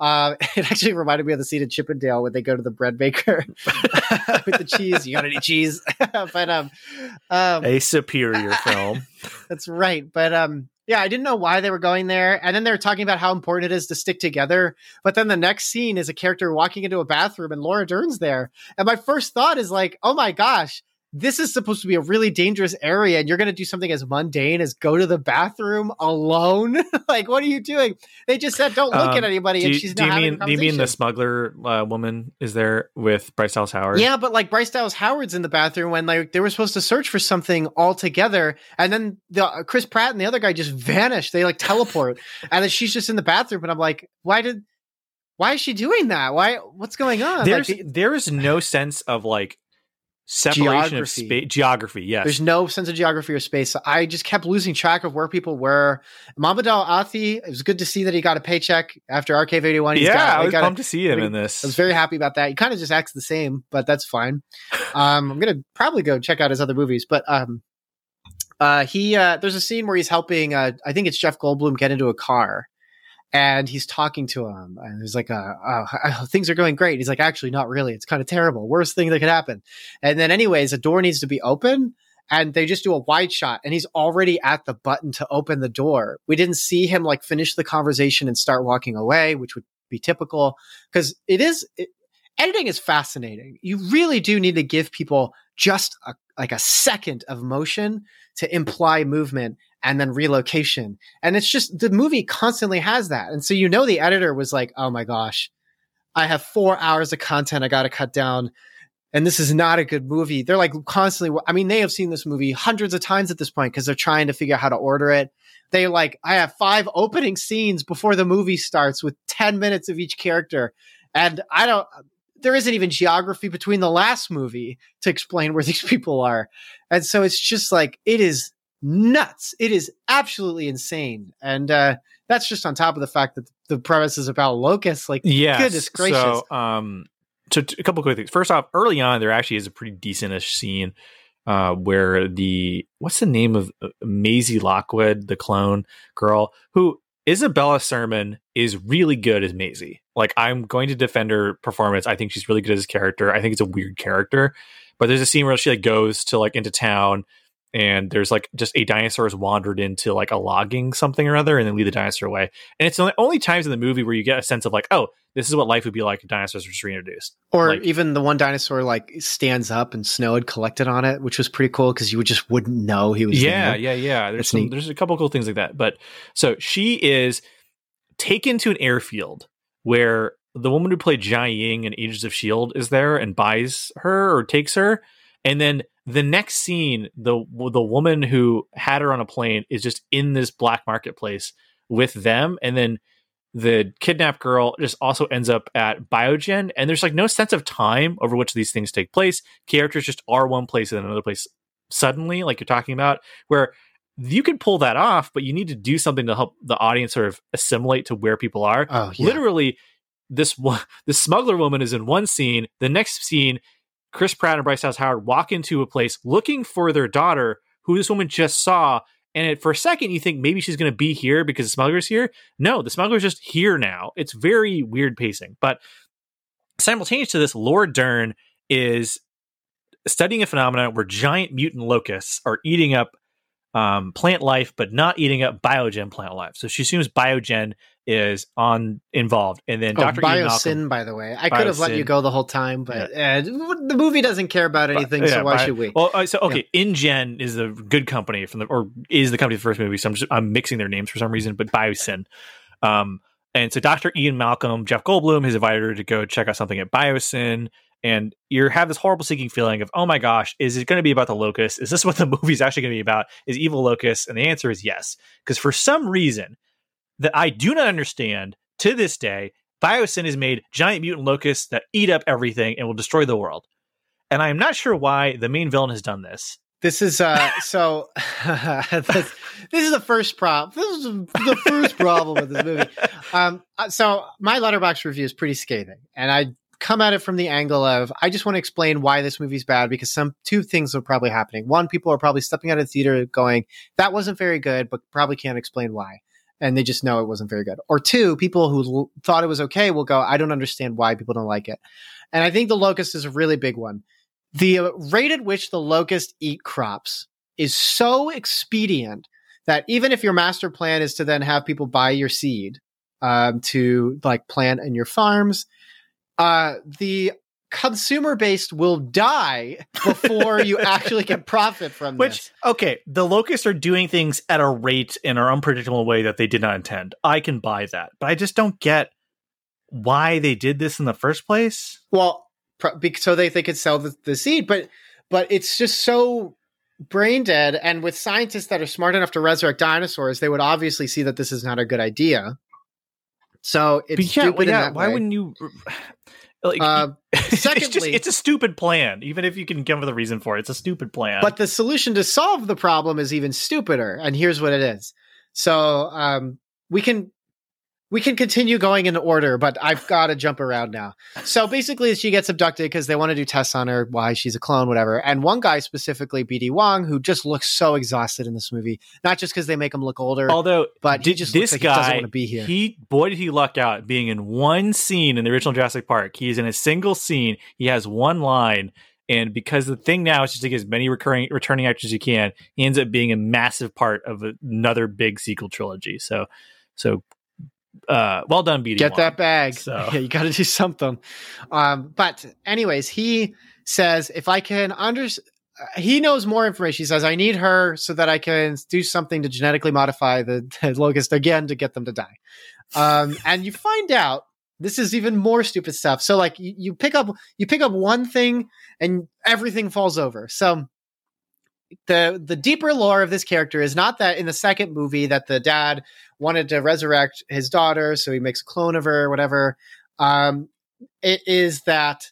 Uh, it actually reminded me of the scene in Chip 'n Dale when they go to the bread maker with the cheese. You got any cheese? but um, um, a superior film. that's right. But um, yeah, I didn't know why they were going there. And then they were talking about how important it is to stick together. But then the next scene is a character walking into a bathroom and Laura Dern's there. And my first thought is like, oh my gosh, this is supposed to be a really dangerous area and you're going to do something as mundane as go to the bathroom alone? [LAUGHS] Like what are you doing? They just said don't look Um, at anybody do, and she's do not you mean do you mean the smuggler uh, woman is there with Bryce Dallas Howard? yeah but like bryce dallas howard's in the bathroom when like they were supposed to search for something all together and then the uh, chris pratt and the other guy just vanish they like teleport [LAUGHS] and then she's just in the bathroom and i'm like why did why is she doing that? Why what's going on? There's like, there is no sense of like separation of space geography. Yes. There's no sense of geography or space. I just kept losing track of where people were. Mamoudou Athie, it was good to see that he got a paycheck after Archive 81. Yeah, got, I was got a- pumped to see him I in this. I was very happy about that. He kind of just acts the same, but that's fine. [LAUGHS] Um, I'm gonna probably go check out his other movies, but um, uh, he uh, there's a scene where he's helping. Uh, I think it's Jeff Goldblum get into a car, and he's talking to him, and he's like, uh, uh, "Things are going great." He's like, "Actually, not really. It's kind of terrible. Worst thing that could happen." And then, anyways, a door needs to be open. And they just do a wide shot, and he's already at the button to open the door. We didn't see him like finish the conversation and start walking away, which would be typical because it is it, editing is fascinating. You really do need to give people just a, like a second of motion to imply movement and then relocation. And it's just the movie constantly has that. And so you know the editor was like, "Oh my gosh, I have 4 hours of content I got to cut down." And this is not a good movie. They're like constantly I mean they have seen this movie hundreds of times at this point because they're trying to figure out how to order it they like i have five opening scenes before the movie starts with 10 minutes of each character and i don't there isn't even geography between the last movie to explain where these [LAUGHS] people are and so it's just like it is nuts it is absolutely insane and uh that's just on top of the fact that the premise is about locusts like yeah. goodness gracious. So, um, so t- a couple quick things. First off, early on, there actually is a pretty decentish scene uh, where the what's the name of uh, Maisie Lockwood, the clone girl, who Isabella Sermon is really good as Maisie. Like, I'm going to defend her performance. I think she's really good as a character. I think it's a weird character, but there's a scene where she like goes to like into town. And there's like just a dinosaur has wandered into like a logging something or other, and then lead the dinosaur away. And it's the only times in the movie where you get a sense of like, oh, this is what life would be like if dinosaurs were just reintroduced. or like- even the one dinosaur like stands up and snow had collected on it which was pretty cool because you would just wouldn't know he was yeah, there. yeah, yeah. There's That's some, neat. there's a couple cool things like that. But so she is taken to an airfield where the woman who played Jiaying in Agents of S.H.I.E.L.D. is there and buys her or takes her, and then the next scene, the the woman who had her on a plane is just in this black marketplace with them, and then the kidnapped girl just also ends up at Biogen, and there's like no sense of time over which these things take place. Characters just are one place and then another place suddenly, like you're talking about, where you could pull that off, but you need to do something to help the audience sort of assimilate to where people are. oh yeah. Literally, this one, [LAUGHS] the smuggler woman is in one scene. The next scene, Chris Pratt and Bryce Dallas Howard walk into a place looking for their daughter, who this woman just saw. And for a second, you think maybe she's going to be here because the smuggler's here. No, the smuggler's just here now. It's very weird pacing. But simultaneous to this, Laura Dern is studying a phenomenon where giant mutant locusts are eating up um, plant life, but not eating up biogen plant life. So she assumes biogen is on involved, and then Oh, Dr. Ian Malcolm, Biosyn, by the way. I could have let you go the whole time, but uh, the movie doesn't care about anything, yeah, so why Bio- should we? Well, uh, so okay, InGen is the good company from the, or is the company the first movie. So I'm just I'm mixing their names for some reason, but Biosyn. Um, and so Dr. Ian Malcolm, Jeff Goldblum has invited her to go check out something at Biosyn. And you have this horrible sinking feeling of, oh my gosh, is it going to be about the locust? Is this [LAUGHS] what the movie's actually going to be about? Is evil locusts? And the answer is yes. Because for some reason that I do not understand to this day, Biosyn has made giant mutant locusts that eat up everything and will destroy the world. And I am not sure why the main villain has done this. This is uh [LAUGHS] so [LAUGHS] this, this is the first problem. This is the first problem with this movie. Um uh, so my Letterboxd review is pretty scathing and I come at it from the angle of I just want to explain why this movie's bad because some two things are probably happening. One, people are probably stepping out of the theater going, that wasn't very good, but probably can't explain why. And they just know it wasn't very good. Or two, people who l- thought it was okay will go, I don't understand why people don't like it. And I think the locust is a really big one. The uh, rate at which the locust eat crops is so expedient that even if your master plan is to then have people buy your seed um, to like plant in your farms, uh, the consumer based will die before you [LAUGHS] actually get profit from Which this. okay, the locusts are doing things at a rate in an unpredictable way that they did not intend. I can buy that, but I just don't get why they did this in the first place. Well, pro- so they, they could sell the, the seed, but but it's just so brain dead. And with scientists that are smart enough to resurrect dinosaurs, they would obviously see that this is not a good idea. So it's But yeah, stupid well, yeah, that why way. wouldn't you? Like, Uh, [LAUGHS] it's just secondly- it's a stupid plan. Even if you can come up with a reason for it, it's a stupid plan. but the solution to solve the problem is even stupider. And here's what it is. So um, we can we can continue going in order, but I've got to jump around now. So basically, she gets abducted because they want to do tests on her, why she's a clone, whatever. And one guy specifically, BD Wong, who just looks so exhausted in this movie, not just because they make him look older, Although, but he did- just this like he doesn't guy, want to be here. he boy did he luck out being in one scene in the original Jurassic Park. He's in a single scene. He has one line, and because the thing now is just to get as many recurring returning actors as you can, he ends up being a massive part of another big sequel trilogy. So, so uh, well done, BD. Get that bag. So- [LAUGHS] Yeah, you got to do something. Um, but anyways, he says if I can under, he knows more information. He says I need her so that I can do something to genetically modify the, [LAUGHS] the locust again to get them to die. Um, and you find out this is even more stupid stuff. So like you, you pick up you pick up one thing and everything falls over. So the the deeper lore of this character is not that in the second movie that the dad wanted to resurrect his daughter, so he makes a clone of her, or whatever. Um, it is that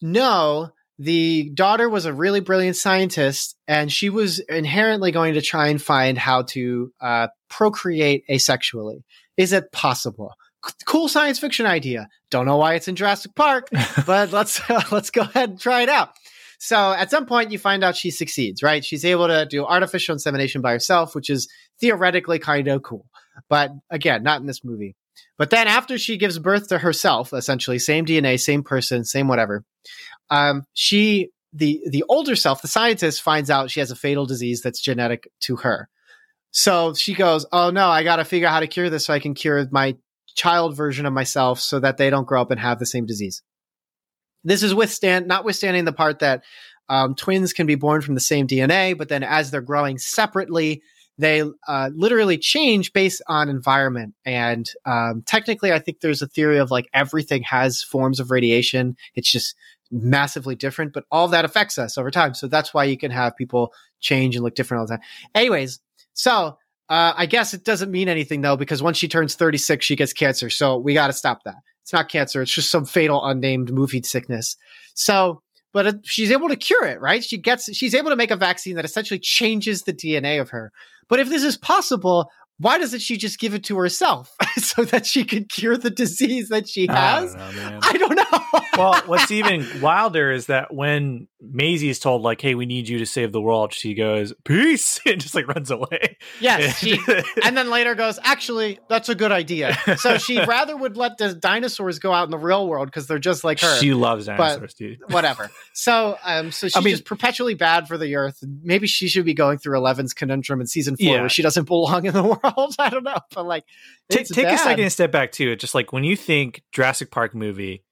no, the daughter was a really brilliant scientist, and she was inherently going to try and find how to uh, procreate asexually. Is it possible? C- Cool science fiction idea. Don't know why it's in Jurassic Park, [LAUGHS] but let's [LAUGHS] let's go ahead and try it out. So at some point, you find out she succeeds, right? She's able to do artificial insemination by herself, which is theoretically kind of cool. But again, not in this movie. But then after she gives birth to herself, essentially same DNA, same person, same whatever, um, she the the older self, the scientist, finds out she has a fatal disease that's genetic to her. So she goes, "Oh no, I got to figure out how to cure this so I can cure my child version of myself so that they don't grow up and have the same disease." This is withstand notwithstanding the part that um, twins can be born from the same DNA, but then as they're growing separately, they uh, literally change based on environment. And um, technically, I think there's a theory of like everything has forms of radiation. It's just massively different, but all that affects us over time. So that's why you can have people change and look different all the time. Anyways, so uh, I guess it doesn't mean anything though, because once she turns 36, she gets cancer. So we got to stop that. It's not cancer. It's just some fatal unnamed movie sickness. So, but she's able to cure it, right? She gets, she's able to make a vaccine that essentially changes the DNA of her. But if this is possible, why doesn't she just give it to herself [LAUGHS] so that she can cure the disease that she I has? don't know. I don't know. well, [LAUGHS] what's even wilder is that when Maisie is told, like, "Hey, we need you to save the world," she goes, "Peace," [LAUGHS] and just like runs away. yes, she, and then later goes, actually, that's a good idea. So she rather would let the dinosaurs go out in the real world because they're just like her. she loves dinosaurs, dude. Whatever. So, um, so she's I mean- just perpetually bad for the Earth. Maybe she should be going through Eleven's conundrum in season four, Yeah. where she doesn't belong in the world. [LAUGHS] I don't know, but like, Ta- it's take a second and step back too. Just like when you think Jurassic Park movie,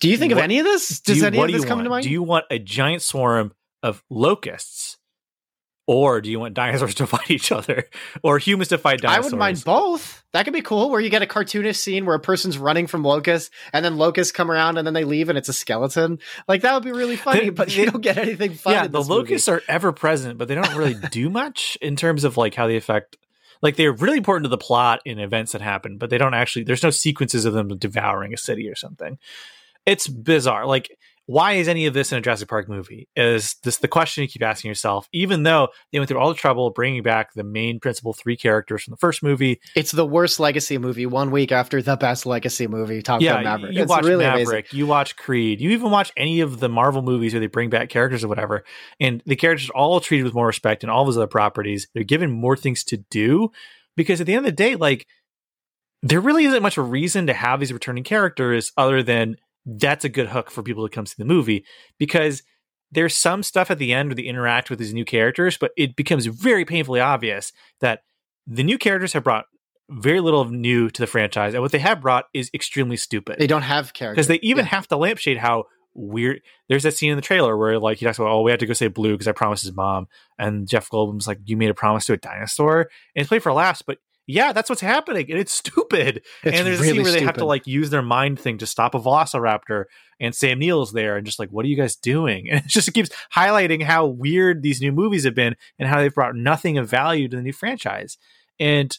Do you think of any of this? do Does you, any of do this come want? to mind? Do you want a giant swarm of locusts, or do you want dinosaurs [LAUGHS] to fight each other, or humans to fight dinosaurs? I wouldn't mind both. That could be cool. Where you get a cartoonish scene where a person's running from locusts, and then locusts come around, and then they leave, and it's a skeleton. Like that would be really funny. They- but you they- don't get anything fun. yeah, in the this movie. locusts are ever present, but they don't really do much in terms of like how they affect. Like they're really important to the plot in events that happen, but they don't actually. There's no sequences of them devouring a city or something. It's bizarre. Like, why is any of this in a Jurassic Park movie? Is this the question you keep asking yourself? Even though they went through all the trouble bringing back the main principal three characters from the first movie, It's the worst legacy movie. One week after the best legacy movie, Top yeah, Gun Maverick. you it's watch really amazing. Maverick, you watch Creed, you even watch any of the Marvel movies where they bring back characters or whatever, and the characters are all treated with more respect and all those other properties. They're given more things to do. because at the end of the day, like there really isn't much of a reason to have these returning characters other than that's a good hook for people to come see the movie because there's some stuff at the end where they interact with these new characters, but it becomes very painfully obvious that the new characters have brought very little new to the franchise, and what they have brought is extremely stupid. They don't have characters because they even Yeah. have to lampshade how weird. There's that scene in the trailer where like he talks about, oh, we had to go say Blue because I promised his mom, and Jeff Goldblum's like, you made a promise to a dinosaur, and it's played for laughs, but yeah, that's what's happening, and it's stupid. It's and there's a scene where they have to like use their mind thing to stop a velociraptor, and Sam Neill's there, and just like, what are you guys doing? [LAUGHS] And it just keeps highlighting how weird these new movies have been, and how they've brought nothing of value to the new franchise, and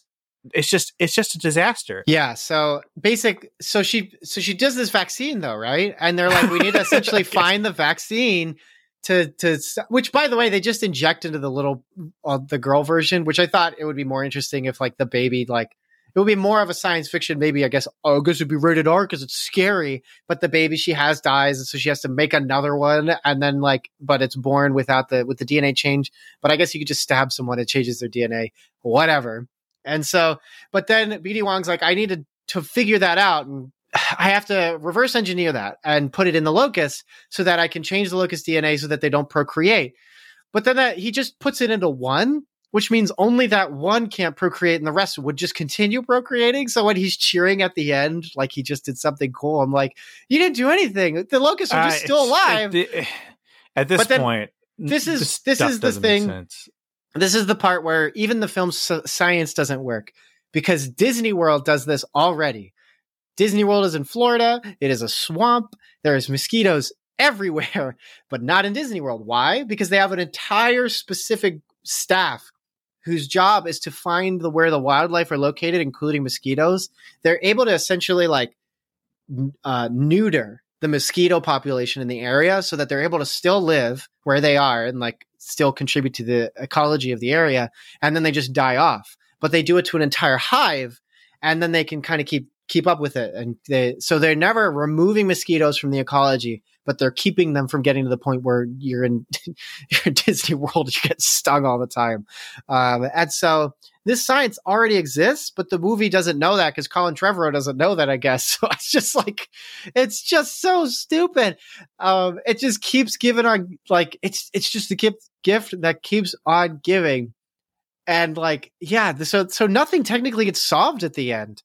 it's just it's just a disaster. Yeah, so basic so she so she does this vaccine though, right? And they're like we need to [LAUGHS] essentially find the vaccine to to which by the way they just inject into the little uh, the girl version, which I thought it would be more interesting if like the baby like it would be more of a science fiction maybe I guess oh, guess it'd be rated R because it's scary, but the baby she has dies and so she has to make another one and then like but it's born without the with the DNA change, but I guess you could just stab someone it changes their DNA, whatever. And so but then BD Wong's like, I need to, to figure that out. And [SIGHS] I have to reverse engineer that and put it in the locus so that I can change the locus DNA so that they don't procreate. But then that he just puts it into one, which means only that one can't procreate and the rest would just continue procreating. So when he's cheering at the end, like he just did something cool, I'm like, you didn't do anything. The locusts are just Uh, still [SIGHS] alive. At, the- [SIGHS] at this point, this is- this is the thing- this is the part where even the film's s- science doesn't work because Disney World does this already. Disney World is in Florida. It is a swamp. There's mosquitoes everywhere, [LAUGHS] but not in Disney World. Why? Because they have an entire specific staff whose job is to find the where the wildlife are located, including mosquitoes. They're able to essentially like uh, neuter the mosquito population in the area so that they're able to still live where they are and like still contribute to the ecology of the area and then they just die off but they do it to an entire hive and then they can kind of keep keep up with it. And they so they're never removing mosquitoes from the ecology but they're keeping them from getting to the point where you're in [LAUGHS] you're in disney world you get stung all the time. Um, and so this science already exists but the movie doesn't know that because colin trevorrow doesn't know that i guess. [LAUGHS] So it's just like it's just so stupid. Um, it just keeps giving on like it's it's just the gift gift that keeps on giving. And like yeah so so nothing technically gets solved at the end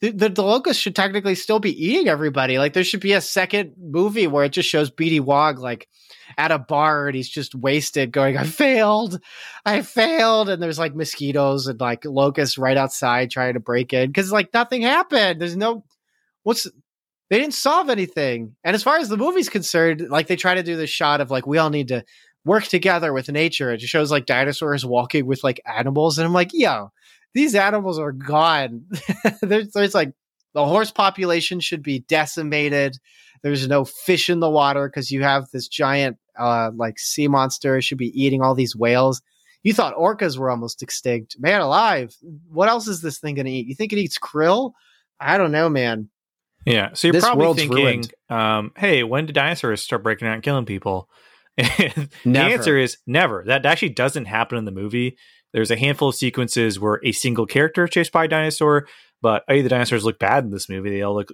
the, the, locust should technically still be eating everybody. Like there should be a second movie where it just shows BD Wong like at a bar and he's just wasted going i failed. I failed. And there's like mosquitoes and like locusts right outside trying to break in because like nothing happened. There's no what's they didn't solve anything. And as far as the movie's concerned, like they try to do this shot of like we all need to work together with nature. It just shows like dinosaurs walking with like animals, and I'm like, yo, these animals are gone. [LAUGHS] there's, there's like the horse population should be decimated. There's no fish in the water because you have this giant uh like sea monster should be eating all these whales. You thought orcas were almost extinct. Man alive. What else is this thing gonna eat? You think it eats krill? I don't know, man. Yeah. So you're This probably thinking, um, hey, when did dinosaurs start breaking out and killing people? [LAUGHS] The answer is never. That actually doesn't happen in the movie. There's a handful of sequences where a single character chased by a dinosaur, but hey, the dinosaurs look bad in this movie. They all look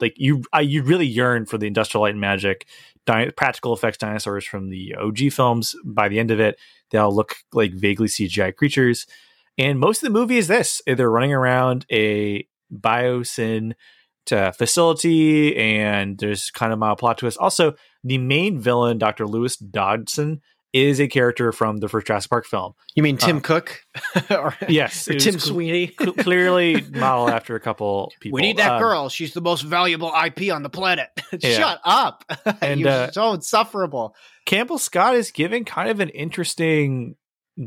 like you. I, you really yearn for the industrial light and magic, di- practical effects dinosaurs from the OG films. By the end of it, they all look like vaguely CGI creatures. And most of the movie is this: they're running around a biosyn to uh, facility, and there's kind of a plot twist. Also, the main villain, Dr. Lewis Dodson, is a character from the first Jurassic Park film. You mean Tim Uh, Cook? [LAUGHS] or, Yes, [LAUGHS] or Tim Sweeney? cl- [LAUGHS] clearly modeled after a couple people. We need that Um, girl. She's the most valuable IP on the planet. Yeah. Shut up. And, You're uh, so insufferable. Campbell Scott is given kind of an interesting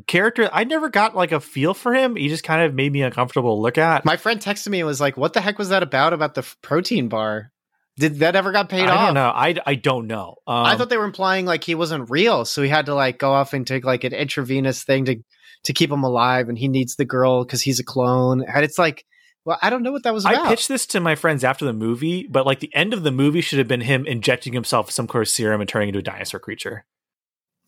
character. I never got like a feel for him. He just kind of made me uncomfortable to look at. My friend texted me and was like, "What the heck was that about? About the f- protein bar? Did that ever got paid I off?" don't know. I, I don't know. Um, I thought they were implying like he wasn't real, so he had to like go off and take like an intravenous thing to to keep him alive, and he needs the girl because he's a clone. And it's like, well, I don't know what that was about. I pitched this to my friends after the movie, but like the end of the movie should have been him injecting himself with some kind of serum and turning into a dinosaur creature.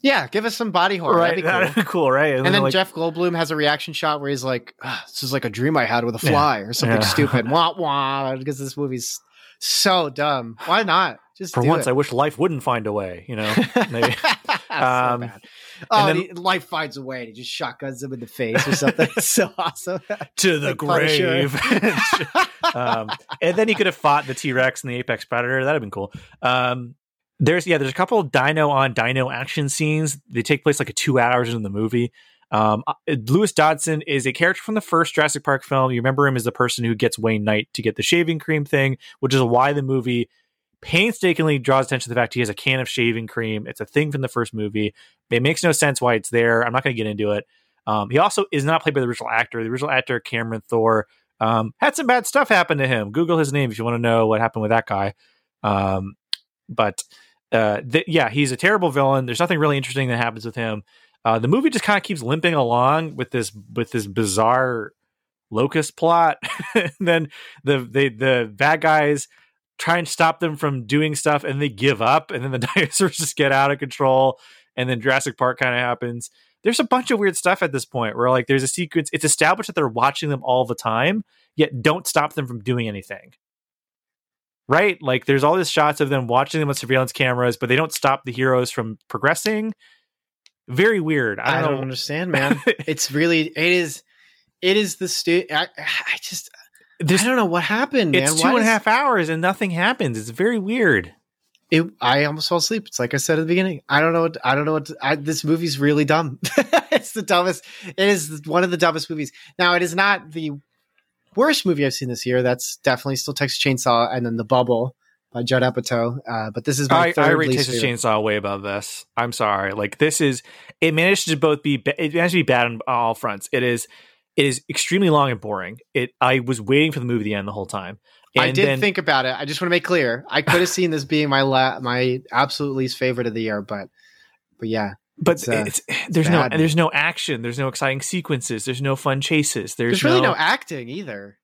Yeah, give us some body horror. right, That'd be cool. that'd be cool, right? And then like, Jeff Goldblum has a reaction shot where he's like, "Ah, "This is like a dream I had with a Yeah. fly or something Yeah. stupid." [LAUGHS] Wah wah, because this movie's so dumb. Why not? Just for once, it. I wish life wouldn't find a way. You know, [LAUGHS] maybe. [LAUGHS] so Um, bad. Oh, then- he- life finds a way. He just shotguns him in the face or something. [LAUGHS] it's so awesome. to the Like grave. um, and then he could have fought the T Rex and the Apex Predator. That'd have been cool. Um, there's yeah, there's a couple of dino on dino action scenes. They take place like a two hours into the movie. Um, uh, Lewis Dodson is a character from the first Jurassic Park film. You remember him as the person who gets Wayne Knight to get the shaving cream thing, which is why the movie painstakingly draws attention to the fact he has a can of shaving cream. It's a thing from the first movie. It makes no sense why it's there. I'm not going to get into it. Um, he also is not played by the original actor. The original actor, Cameron Thor, um, had some bad stuff happen to him. Google his name if you want to know what happened with that guy. Um, but uh, th- yeah, he's a terrible villain. There's nothing really interesting that happens with him. Uh, the movie just kind of keeps limping along with this with this bizarre locust plot. [LAUGHS] and then the they, the bad guys try and stop them from doing stuff, and they give up. And then the [LAUGHS] dinosaurs just get out of control. And then Jurassic Park kind of happens there's a bunch of weird stuff at this point where like there's a sequence it's established that they're watching them all the time yet don't stop them from doing anything right like there's all these shots of them watching them with surveillance cameras but they don't stop the heroes from progressing very weird i I don't, don't understand, man. [LAUGHS] it's really it is it is the stu- I, I just I don't know what happened, man. it's Why two and a half hours and nothing happens it's very weird It, I almost fell asleep. It's like I said at the beginning. I don't know. What, I don't know what. I, this movie's really dumb. [LAUGHS] it's the dumbest. It is one of the dumbest movies. Now, it is not the worst movie I've seen this year. That's definitely still Texas Chainsaw and then The Bubble by Judd Apatow. Uh, but this is my I, third I least Texas. Chainsaw way above this. I'm sorry. Like this is it managed to both be ba- it managed to be bad on all fronts. It is it is extremely long and boring. It I was waiting for the movie to end the whole time. I did then- think about it. I just want to make clear. I could have seen this being my la- my absolute least favorite of the year, but but yeah, but it's, uh, it's, there's no there's no action. There's no exciting sequences. There's no fun chases. There's, there's, really no acting either.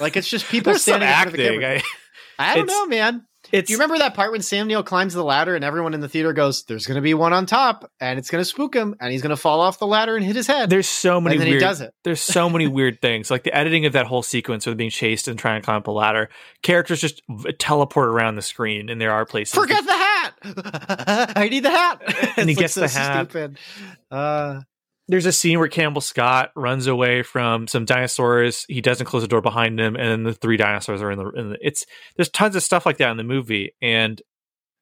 Like it's just [LAUGHS] people standing in front of the acting. camera. I- I don't it's- know, man. it's Do you remember that part when Sam Neill climbs the ladder and everyone in the theater goes, "There's going to be one on top, and it's going to spook him, and he's going to fall off the ladder and hit his head." there's so many and then weird he does it. [LAUGHS] there's so many weird things like the editing of that whole sequence of being chased and trying to climb up a ladder characters just teleport around the screen and there are places Forget the hat. [LAUGHS] I need the hat. [LAUGHS] And he It's, gets like, the hat. Stupid. Uh, there's a scene where Campbell Scott runs away from some dinosaurs. He doesn't close the door behind him, and the three dinosaurs are in the. In the it's there's tons of stuff like that in the movie, and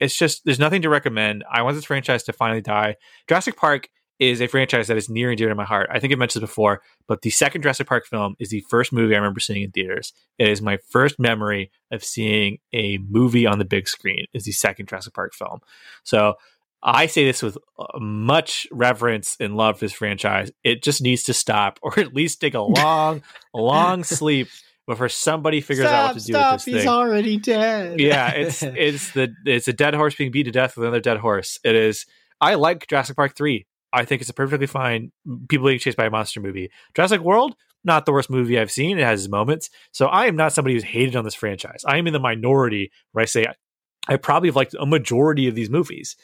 it's just there's nothing to recommend. I want this franchise to finally die. Jurassic Park is a franchise that is near and dear to my heart. I think I mentioned this before, but the second Jurassic Park film is the first movie I remember seeing in theaters. It is my first memory of seeing a movie on the big screen. Is the second Jurassic Park film. So I say this with uh, much reverence and love for this franchise. It just needs to stop, [LAUGHS] or at least take a [LAUGHS] long, long sleep before somebody figures out what to do stop, with this He's thing. already dead. yeah, it's [LAUGHS] it's the it's a dead horse being beat to death with another dead horse. It is. I like Jurassic Park three. I think it's a perfectly fine people being chased by a monster movie. Jurassic World, not the worst movie I've seen. It has its moments. So I am not somebody who's hated on this franchise. I am in the minority where I say I, I probably have liked a majority of these movies,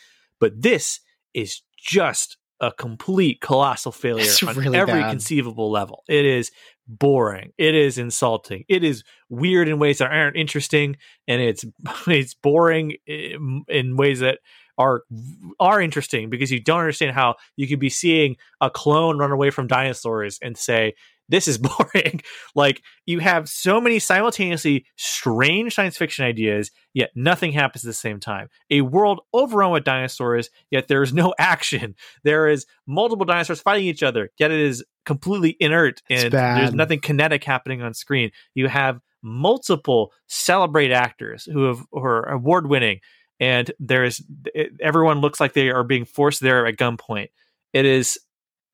but this is just a complete colossal failure It's on really every bad. conceivable level. It is boring. It is insulting. It is weird in ways that aren't interesting, and it's [LAUGHS] it's boring in, in ways that are are interesting because you don't understand how you could be seeing a clone run away from dinosaurs and say this is [LAUGHS] boring. like you have so many simultaneously strange science fiction ideas, yet nothing happens at the same time. A world overrun with dinosaurs, yet there is no [LAUGHS] action. There is multiple dinosaurs fighting each other, yet it is completely inert and there's nothing kinetic happening on screen. You have multiple celebrate actors who have who are award winning, and there is everyone looks like they are being forced there at gunpoint. It is,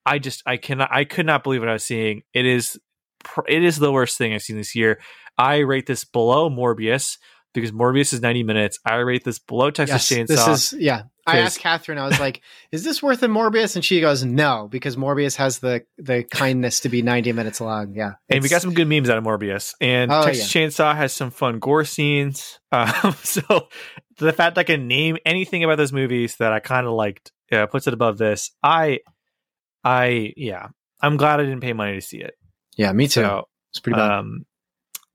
I just I cannot I could not believe what I was seeing. It is it is the worst thing I've seen this year. I rate this below Morbius because Morbius is 90 minutes. I rate this below Texas Yes, Chainsaw. this is yeah. I asked Catherine. I was like, [LAUGHS] "Is this worth a Morbius?" And she goes, "No, because Morbius has the the kindness to be ninety minutes long." Yeah, and we got some good memes out of Morbius. And Oh, Texas Chainsaw has some fun gore scenes. [LAUGHS] Um, so the fact I can name anything about those movies that I kind of liked yeah, puts it above this. I, I, yeah, I'm glad I didn't pay money to see it. Yeah, me too. So, it's pretty bad. um,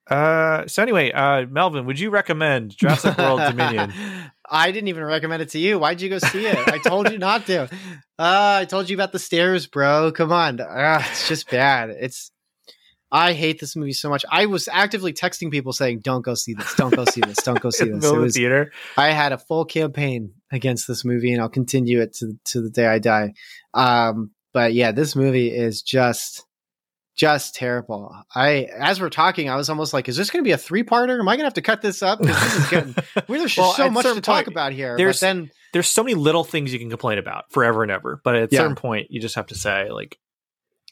uh, so anyway, uh, Melvin, would you recommend Jurassic World Dominion? [LAUGHS] I didn't even recommend it to you. Why'd you go see it? I told you not to. Uh, I told you about the stairs, bro. Come on. Uh, it's just bad. It's. I hate this movie so much. I was actively texting people saying, "Don't go see this. Don't go see this. Don't go [LAUGHS] see this." Middle It was, theater. I had a full campaign against this movie, and I'll continue it to to the day I die. Um, but yeah, this movie is just just terrible. I as we're talking, I was almost like, "Is this going to be a three parter? Am I going to have to cut this up?" This is getting [LAUGHS] there's Well, just so much to certain talk about here. there's- but then There's so many little things you can complain about forever and ever, but at a Yeah. certain point, you just have to say like,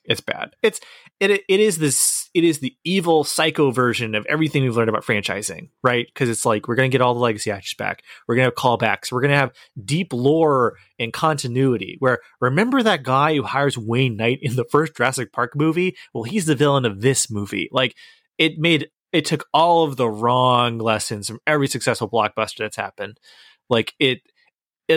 it's bad. It's it it is this it is the evil psycho version of everything we've learned about franchising, right? Because it's like we're gonna get all the legacy actors back, we're gonna have callbacks, we're gonna have deep lore and continuity. Where remember that guy who hires Wayne Knight in the first Jurassic Park movie? Well, he's the villain of this movie. Like it made it took all of the wrong lessons from every successful blockbuster that's happened. Like it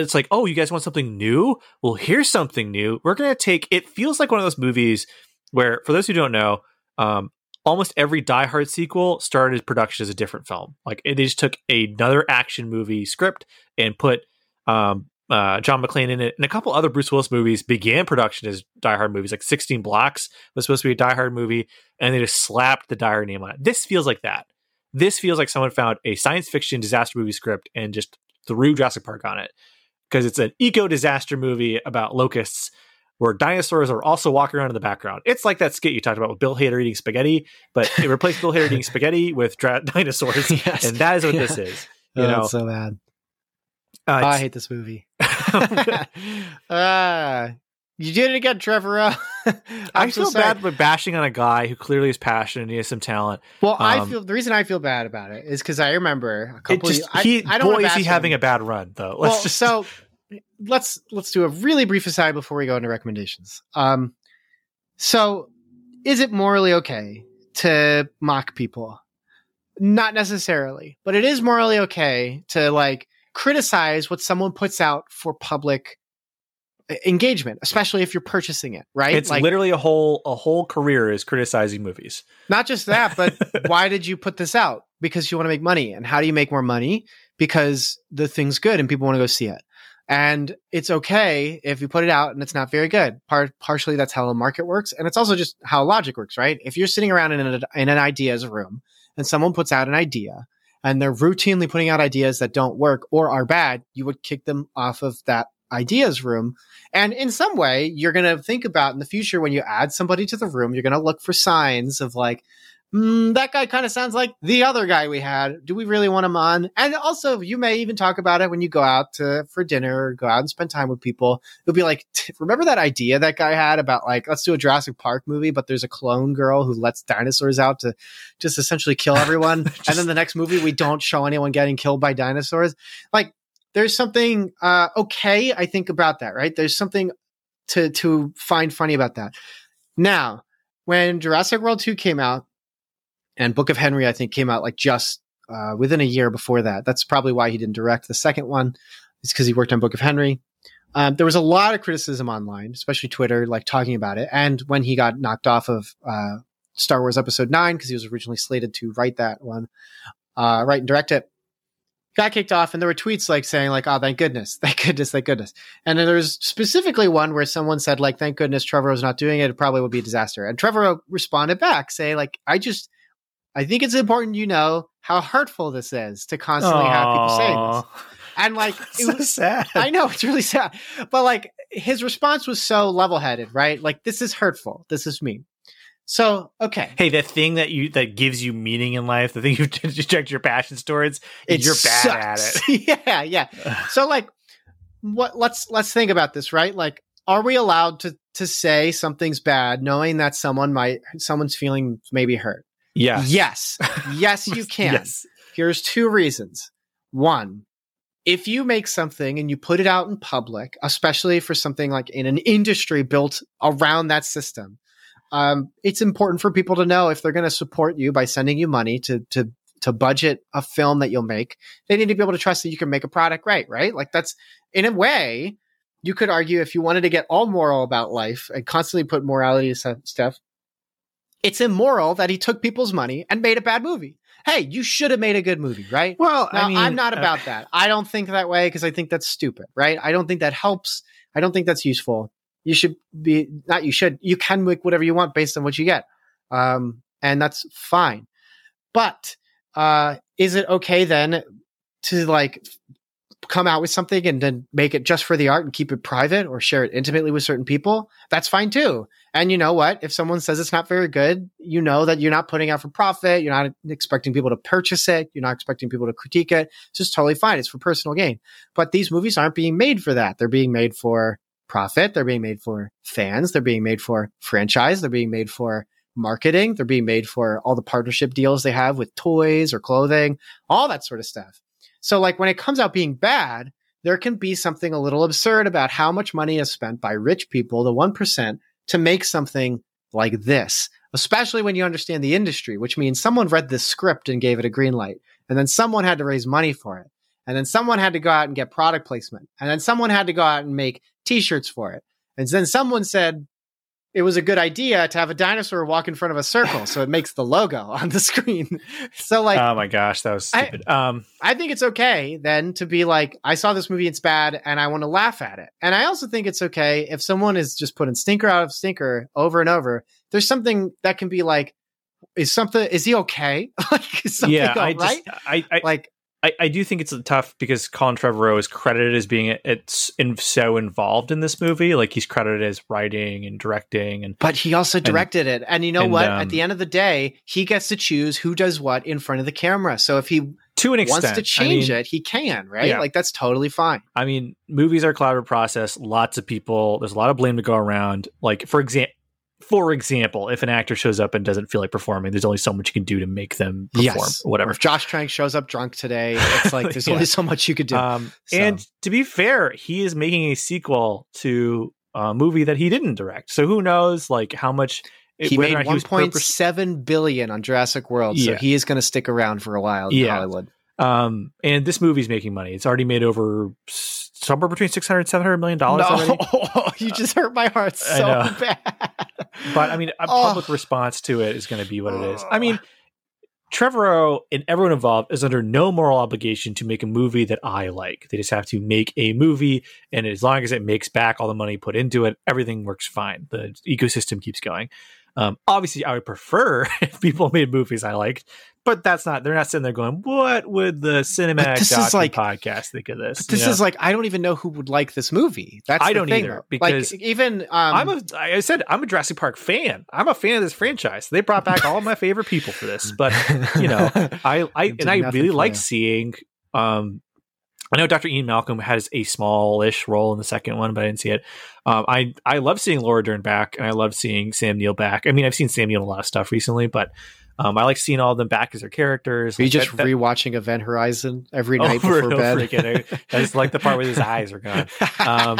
it's like, oh, you guys want something new? Well, here's something new. We're gonna take. It feels like one of those movies where, for those who don't know, um, almost every Die Hard sequel started production as a different film. Like they just took another action movie script and put um, uh, John McClane in it, and a couple other Bruce Willis movies began production as Die Hard movies. Like 16 Blocks was supposed to be a Die Hard movie, and they just slapped the Die Hard name on it. This feels like that. This feels like someone found a science fiction disaster movie script and just threw Jurassic Park on it because it's an eco disaster movie about locusts where dinosaurs are also walking around in the background. It's like that skit you talked about with Bill Hader eating spaghetti, but it replaced Bill Hader eating [LAUGHS] spaghetti with dra- [LAUGHS] dinosaurs, Yes. and that is what Yeah. this is. You Oh, know, so bad. uh, Oh, I hate this movie. uh, [LAUGHS] you did it again, Trevor. I I'm so feel bad for bashing on a guy who clearly is passionate and he has some talent. Well, I Um, feel the reason I feel bad about it is because I remember a couple. Just of, he I, I don't boy is he having him. a bad run though. Let's just so let's let's do a really brief aside before we go into recommendations. Um, so is it morally okay to mock people? Not necessarily, but it is morally okay to like criticize what someone puts out for public e- engagement, especially if you're purchasing it, right? it's like, literally a whole a whole career is criticizing movies. Not just that, but [LAUGHS] why did you put this out? Because you want to make money. And how do you make more money? Because the thing's good and people want to go see it. And it's okay if you put it out and it's not very good. Part partially that's how the market works, and it's also just how logic works, right? If you're sitting around in an, in an ideas room and someone puts out an idea and they're routinely putting out ideas that don't work or are bad, you would kick them off of that ideas room. And in some way, you're going to think about in the future when you add somebody to the room, you're going to look for signs of like, mm, that guy kind of sounds like the other guy we had. Do we really want him on? And also, you may even talk about it when you go out to for dinner or go out and spend time with people. You'll be like, remember that idea that guy had about like, let's do a Jurassic Park movie, but there's a clone girl who lets dinosaurs out to just essentially kill everyone. [LAUGHS] and then the next movie, we don't show anyone getting killed by dinosaurs. Like, there's something uh, okay, I think, about that, right? There's something to to find funny about that. Now, when Jurassic World 2 came out, and Book of Henry, I think, came out like just uh, within a year before that. That's probably why he didn't direct the second one. It's because he worked on Book of Henry. Um, there was a lot of criticism online, especially Twitter, like talking about it. And when he got knocked off of uh, Star Wars Episode 9, because he was originally slated to write that one, uh, write and direct it, got kicked off. And there were tweets like saying, like, oh, thank goodness, [LAUGHS] thank goodness, thank goodness. And then there was specifically one where someone said, like, thank goodness Trevor was not doing it. It probably would be a disaster. And Trevor responded back, saying, like, I just, I think it's important you know how hurtful this is to constantly have people saying this. And like, [LAUGHS] it so was, sad. I know it's really sad, but like his response was so level headed, right? Like, this is hurtful. This is mean. So, okay. Hey, the thing that you that gives you meaning in life, the thing you [LAUGHS] direct your passions towards, It you're bad at it. [LAUGHS] yeah, yeah. So like what let's let's think about this, right? Like are we allowed to to say something's bad knowing that someone might someone's feeling maybe hurt? Yeah. Yes. [LAUGHS] Yes, you can. Yes. Here's two reasons. One, if you make something and you put it out in public, especially for something like in an industry built around that system, um, it's important for people to know if they're going to support you by sending you money to to to budget a film that you'll make. They need to be able to trust that you can make a product right, right? Like that's in a way, you could argue if you wanted to get all moral about life and constantly put morality to stuff, it's immoral that he took people's money and made a bad movie. Hey, you should have made a good movie, right? Well, Now, I mean, I'm not uh, about that. I don't think that way because I think that's stupid, right? I don't think that helps. I don't think that's useful. You should be not. You should. You can make whatever you want based on what you get, um, and that's fine. But uh, is it okay then to like come out with something and then make it just for the art and keep it private or share it intimately with certain people? That's fine too. And you know what? If someone says it's not very good, you know that you're not putting out for profit. You're not expecting people to purchase it. You're not expecting people to critique it. It's just totally fine. It's for personal gain. But these movies aren't being made for that. They're being made for profit. They're being made for fans. They're being made for franchise. They're being made for marketing. They're being made for all the partnership deals they have with toys or clothing, all that sort of stuff. So like when it comes out being bad, there can be something a little absurd about how much money is spent by rich people, the 1%, to make something like this, especially when you understand the industry, which means someone read this script and gave it a green light. And then someone had to raise money for it. And then someone had to go out and get product placement. And then someone had to go out and make t-shirts for it. And then someone said it was a good idea to have a dinosaur walk in front of a circle. So it makes the logo [LAUGHS] on the screen. [LAUGHS] So like, oh my gosh, that was I- stupid. um, I think it's okay then to be like, I saw this movie, it's bad, and I want to laugh at it. And I also think it's okay if someone is just putting stinker out of stinker over and over. There's something that can be like, is something is he okay? [LAUGHS] like is something yeah, I right? just, I, I, like I, I do think it's tough because Colin Trevorrow is credited as being it's in, so involved in this movie. Like he's credited as writing and directing, and but he also directed it. And you know and, what? um, At the end of the day, he gets to choose who does what in front of the camera. So if he to an extent, wants to change I mean, it, he can, right? Yeah. Like that's totally fine. I mean, movies are a collaborative process. Lots of people. There's a lot of blame to go around. Like for example. For example, if an actor shows up and doesn't feel like performing, there's only so much you can do to make them perform. Yes. or Or whatever. if Josh Trank shows up drunk today, it's like [LAUGHS] there's Yeah. only so much you could do. Um, So- And to be fair, he is making a sequel to a movie that he didn't direct. So who knows, like how much he made not purpose- 1.7 billion on Jurassic World, so he is going to stick around for a while in Yeah. Hollywood. Um, and this movie's making money. It's already made over somewhere between 600 and 700 million dollars already. [LAUGHS] you just hurt my heart so bad. But I mean, a Oh. public response to it is going to be what it is. I mean, [SIGHS] Trevorrow and everyone involved is under no moral obligation to make a movie that I like. They just have to make a movie, and as long as it makes back all the money put into it, everything works fine. The ecosystem keeps going. Um, obviously, I would prefer [LAUGHS] if people made movies I liked, but that's not. They're not sitting there going, "What would the cinematic this is like- podcast think of this?" But this You know? is like I don't even know who would like this movie. That's I the don't thing, either, because like even um, I'm a. I said I'm a Jurassic Park fan. I'm a fan of this franchise. They brought back all my favorite people for this, but you know, [LAUGHS] I, I and I really like seeing. Um, I know Dr. Ian Malcolm has a smallish role in the second one, but I didn't see it. Um, I I love seeing Laura Dern back, and I love seeing Sam Neill back. I mean, I've seen Sam Neill in a lot of stuff recently, but um, I like seeing all of them back as their characters. Are you Like, just that- that- rewatching Event Horizon every [LAUGHS] night over before bed? again. Just like the part where his eyes are gone. Um,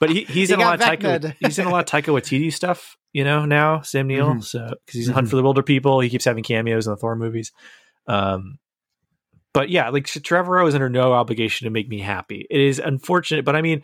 But he, he's [LAUGHS] You in a lot of Taika. He's in a lot of Taika Waititi stuff, you know. Now Sam Neill, Mhm. so because he's in Hunt Mhm. for the Wilder People, he keeps having cameos in the Thor movies. Um, but yeah, like Trevorrow is under no obligation to make me happy. It is unfortunate, but I mean,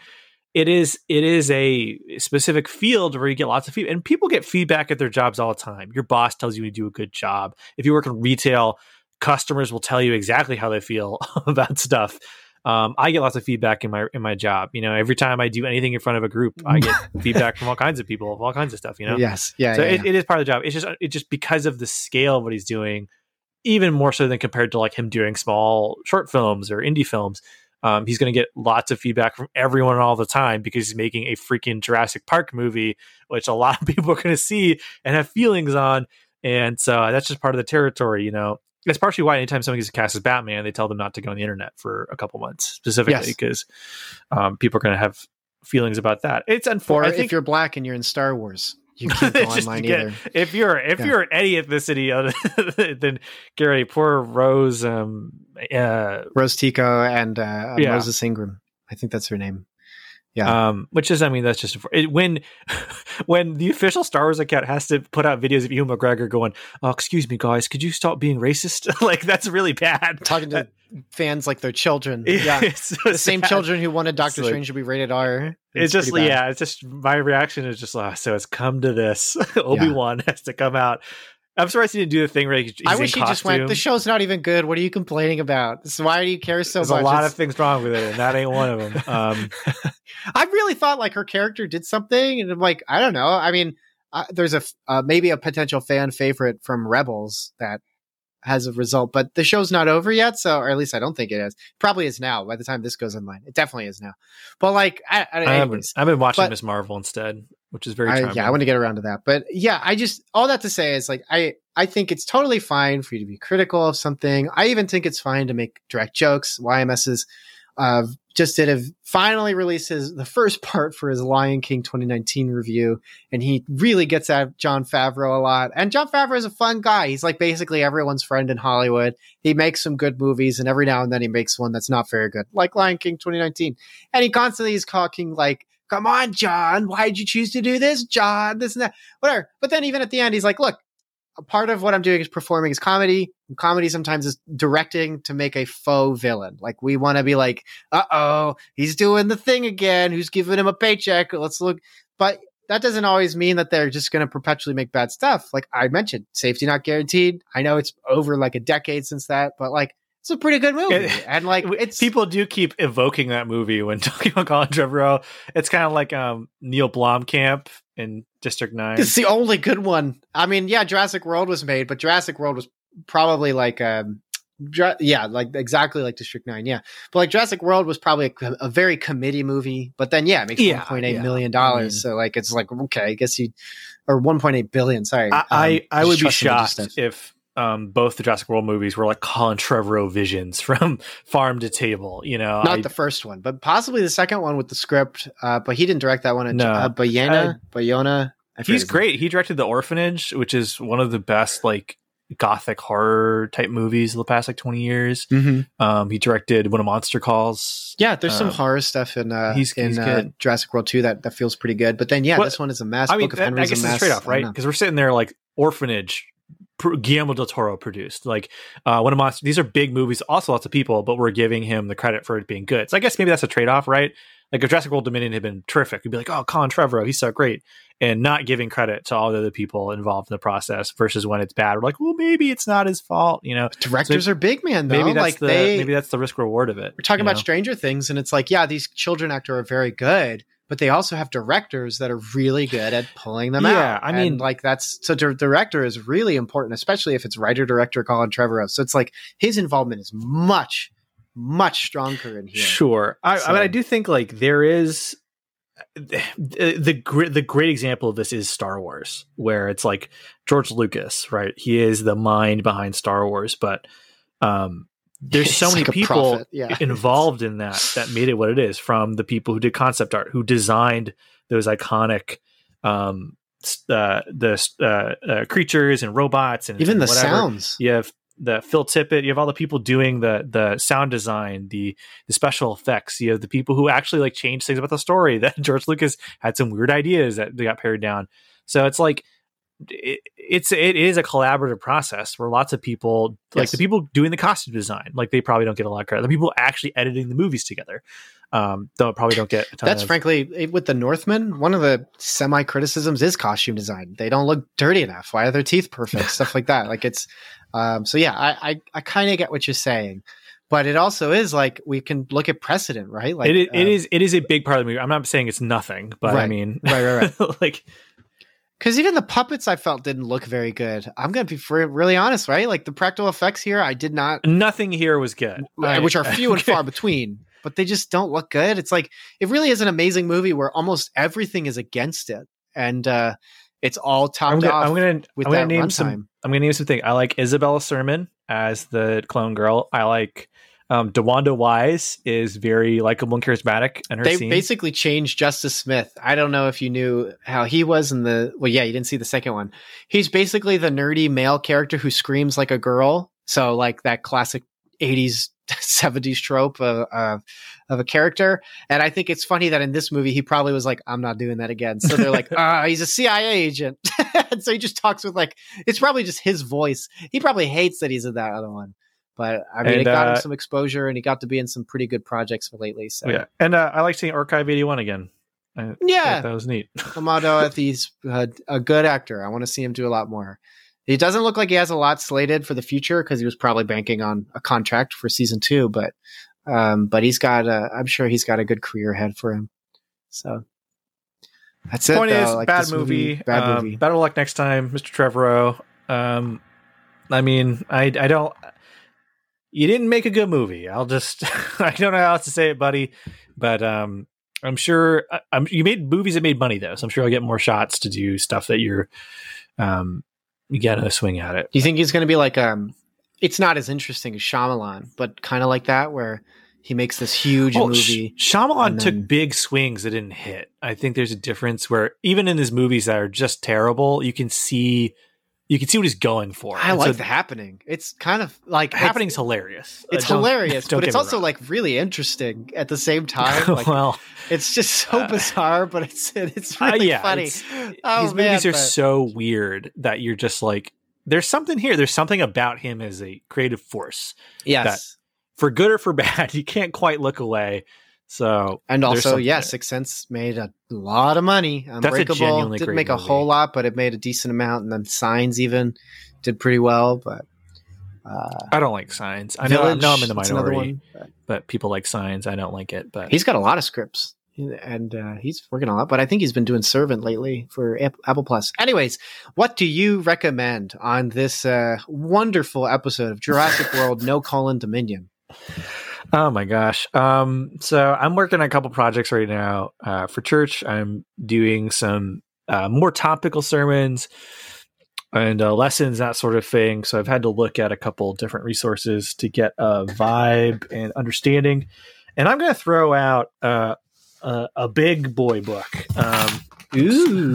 it is it is a specific field where you get lots of feedback, and people get feedback at their jobs all the time. Your boss tells you to do a good job. If you work in retail, customers will tell you exactly how they feel [LAUGHS] about stuff. Um, I get lots of feedback in my in my job. You know, every time I do anything in front of a group, I get [LAUGHS] feedback from all kinds of people of all kinds of stuff. You know, Yes, yeah, so yeah, it, yeah. it is part of the job. It's just it just because of the scale of what he's doing, even more so than compared to like him doing small short films or indie films. Um, he's going to get lots of feedback from everyone all the time because he's making a freaking Jurassic Park movie, which a [LAUGHS] lot of people are going to see and have feelings on. And so that's just part of the territory, you know. That's partially why anytime someone gets cast as Batman, they tell them not to go on the internet for a couple months specifically Yes. because um, people are going to have feelings about that. It's or unfortunate. I think if you're black and you're in Star Wars, you can't [LAUGHS] go online get- either. if you're if Yeah. you're any ethnicity other [LAUGHS] than Gary, poor Rose, um, uh, Rose Tico and uh, Yeah. Moses Ingram. I think that's her name. Yeah. Um, which is, I mean, that's just it, when [LAUGHS] when the official Star Wars account has to put out videos of Ewan McGregor going, "Oh, excuse me, guys, could you stop being racist?" [LAUGHS] like that's really bad. Talking to [LAUGHS] fans like they're children. Yeah. So the same children who wanted Doctor like- Strange to be rated R. It's, just yeah, it's just my reaction is just oh, so it's come to this. Obi Wan has to come out. I'm surprised he didn't do the thing where he's I wish he just went. The show's not even good. What are you complaining about? So why do you care so There's much? There's a lot It's- of things wrong with it, and that ain't one of them. [LAUGHS] Um, [LAUGHS] I really thought like her character did something, and I'm like, I don't know. I mean, uh, there's a uh, maybe a potential fan favorite from Rebels that has a result, but the show's not over yet. So, or at least I don't think it is. Probably is now. By the time this goes online, it definitely is now. But like, I, I, I haven't, anyways, I've been watching Ms. Marvel instead, which is very I, yeah, I want to get around to that. But yeah, I just all that to say is like I I think it's totally fine for you to be critical of something. I even think it's fine to make direct jokes. YMS's uh, just did a finally releases the first [LAUGHS] part for his Lion King 2019 review, and he really gets at Jon Favreau a lot. And Jon Favreau is a fun guy. He's like basically everyone's friend in Hollywood. He makes some good movies, and every now and then he makes one that's not very good, like Lion King 2019. And he constantly is talking like come on, John, why'd you choose to do this, John? This and that, whatever. But then even at the end, he's like, look, a part of what I'm doing is performing is comedy. And comedy sometimes is directing to make a faux villain. Like we want to be like, uh oh, he's doing the thing again. Who's giving him a paycheck? Let's look. But that doesn't always mean that they're just going to perpetually make bad stuff. Like I mentioned, safety not guaranteed. I know it's over like a decade since that, but like it's a pretty good movie. It- [LAUGHS] and like it's people do keep evoking that movie when [LAUGHS] talking about Colin Trevorrow. It's kind of like um, Neill Blomkamp in District Nine. It's the only good one. I mean, yeah, Jurassic World was made, but Jurassic World was probably like, um, yeah, like exactly like District Nine, yeah. But like Jurassic World was probably a, a very committee movie, but then yeah, it makes Yeah, one point eight yeah. million dollars. so like it's like okay, I guess you or one point eight billion. Sorry, I Um, I, I would be trust him to do shocked if um, both the Jurassic World movies were like Colin Trevorrow visions [LAUGHS] from farm to table. You know, Not I- the first one, but possibly the second one with the script. Uh, but he didn't direct that one. No. Uh, Bayana, Bayona. He's great. He directed The Orphanage, which is one of the best like gothic horror type movies of the past like twenty years. Mhm. Um, he directed When a Monster Calls. Yeah, there's some Um, horror stuff in uh, he's- in he's uh. Jurassic World 2 that, that feels pretty good. But then, yeah, Well, this one is a mess. I mean, Book of that- I guess a it's a mess. trade off, right? Because we're sitting there like Orphanage, Guillermo del Toro produced. Like, uh, one of my these are big movies, also lots of people, but we're giving him the credit for it being good. So I guess maybe that's a trade off, right? Like if Jurassic World Dominion had been terrific, we'd be like, oh, Colin Trevorrow, he's so great, and not giving credit to all the other people involved in the process. Versus when it's bad, we're like, well, maybe it's not his fault, you know? Directors are big, man, though. Maybe that's like the they, maybe that's the risk reward of it. we're talking about know? Stranger Things, and it's like, yeah, these children actors are very good, but they also have directors that are really good at pulling them Yeah, out. Yeah, I mean- And, like that's so dir- director is really important, especially if it's writer director Colin Trevorrow. So it's like his involvement is much, much stronger in here. Sure. I, I mean, I do think like there is the the great the great example of this is Star Wars, where it's like George Lucas, right? He is the mind behind Star Wars, but um, there's [LAUGHS] so many like people yeah. [LAUGHS] involved in that that made it what it is. From the people who did concept art, who designed those iconic um, uh, the uh, uh, creatures and robots, and Even and the whatever sounds. you have the Phil Tippett, you have all the people doing the the sound design, the the special effects. You have the people who actually like change things about the story. [LAUGHS] That George Lucas had some weird ideas that they got pared down. So it's like it, it's it is a collaborative process where lots of people like Yes. the people doing the costume design, like they probably don't get a lot of credit. The people actually editing the movies together, um, don't probably don't get. A ton That's of, frankly it- with the Northmen. One of the semi criticisms is costume design. They don't look dirty enough. Why are their teeth perfect? [LAUGHS] Stuff like that. Like it's um, so yeah. I I, I kind of get what you're saying, but it also is like we can look at precedent, right? Like it, is, it uh, is it is a big part of the movie. I'm not saying it's nothing, but I mean, right, right, right. [LAUGHS] like Because even the puppets I felt didn't look very good. I'm gonna be really honest, right? Like the practical effects here, I did not, nothing here was good. uh, which are few and far between. But they just don't look good. It's like it really is an amazing movie where almost everything is against it, and uh, it's all topped I'm gonna, off I'm gonna, with I'm gonna name runtime. some. I'm gonna name something. I like Isabella Sermon as the clone girl. I like um, DeWanda Wise is very likable and charismatic, and her they scenes. basically changed Justice Smith. I don't know if you knew how he was in the. Well, yeah, you didn't see the second one. He's basically the nerdy male character who screams like a girl. So like that classic '80s 70s [LAUGHS] trope of, of of a character. And I think it's funny that in this movie he probably was like, I'm not doing that again. So they're like, ah, [LAUGHS] he's a CIA agent. [LAUGHS] and so he just talks with like it's probably just his voice. He probably hates that he's in that other one. But I mean, And, it got uh, him some exposure, and he got to be in some pretty good projects lately. So Yeah, and uh, I like seeing Archive eighty one again. I Yeah. that was neat. [LAUGHS] Amado, he's a, a good actor. I want to see him do a lot more. He doesn't look like he has a lot slated for the future because he was probably banking on a contract for season two. But um, but he's got a, I'm sure he's got a good career ahead for him. So that's it. Point is, Like, bad this movie. Bad um, movie. Better luck next time, Mr. Trevorrow. Um, I mean, I I don't. You didn't make a good movie. I'll just. [LAUGHS] I don't know how else to say it, buddy. But um, I'm sure. I, I'm. You made movies that made money though, so I'm sure I'll get more shots to do stuff that you're. Um, you get a swing at it. Do you think he's going to be like um? It's not as interesting as Shyamalan, but kind of like that, where he makes this huge Oh, movie. Sh- Shyamalan and took big swings that didn't hit. I think there's a difference where even in his movies that are just terrible, you can see you can see what he's going for. I And like so the happening. It's kind of like it's- happening's hilarious. It's Uh, don't- hilarious, [LAUGHS] don't but it's also wrong. like really interesting at the same [LAUGHS] time. Like well, it's just so Uh, bizarre, but it's [LAUGHS] it's uh, really yeah, funny. it's- Oh, his man, movies are but- so weird that you're just like, there's something here. There's something about him as a creative force, Yes, for good or for bad. You can't quite look away. So and also yeah, there. Sixth Sense made a lot of money. a Unbreakable didn't make a movie. whole lot, but it made a decent amount. And then Signs even did pretty well. But uh, I don't like signs. I know, I know I'm in the minority, one. But but people like signs. I don't like it. But He's got a lot of scripts. And uh, he's working on it, but I think he's been doing Servant lately for Apple Plus. Anyways, what do you recommend on this uh, wonderful episode of Jurassic World No Colon Dominion? [LAUGHS] Oh my gosh. Um, so I'm working on a couple projects right now. Uh, for church, I'm doing some uh, more topical sermons and uh, lessons, that sort of thing. So I've had to look at a couple different resources to get a vibe and understanding. And I'm going to throw out uh, a, a big boy book. Um, Ooh,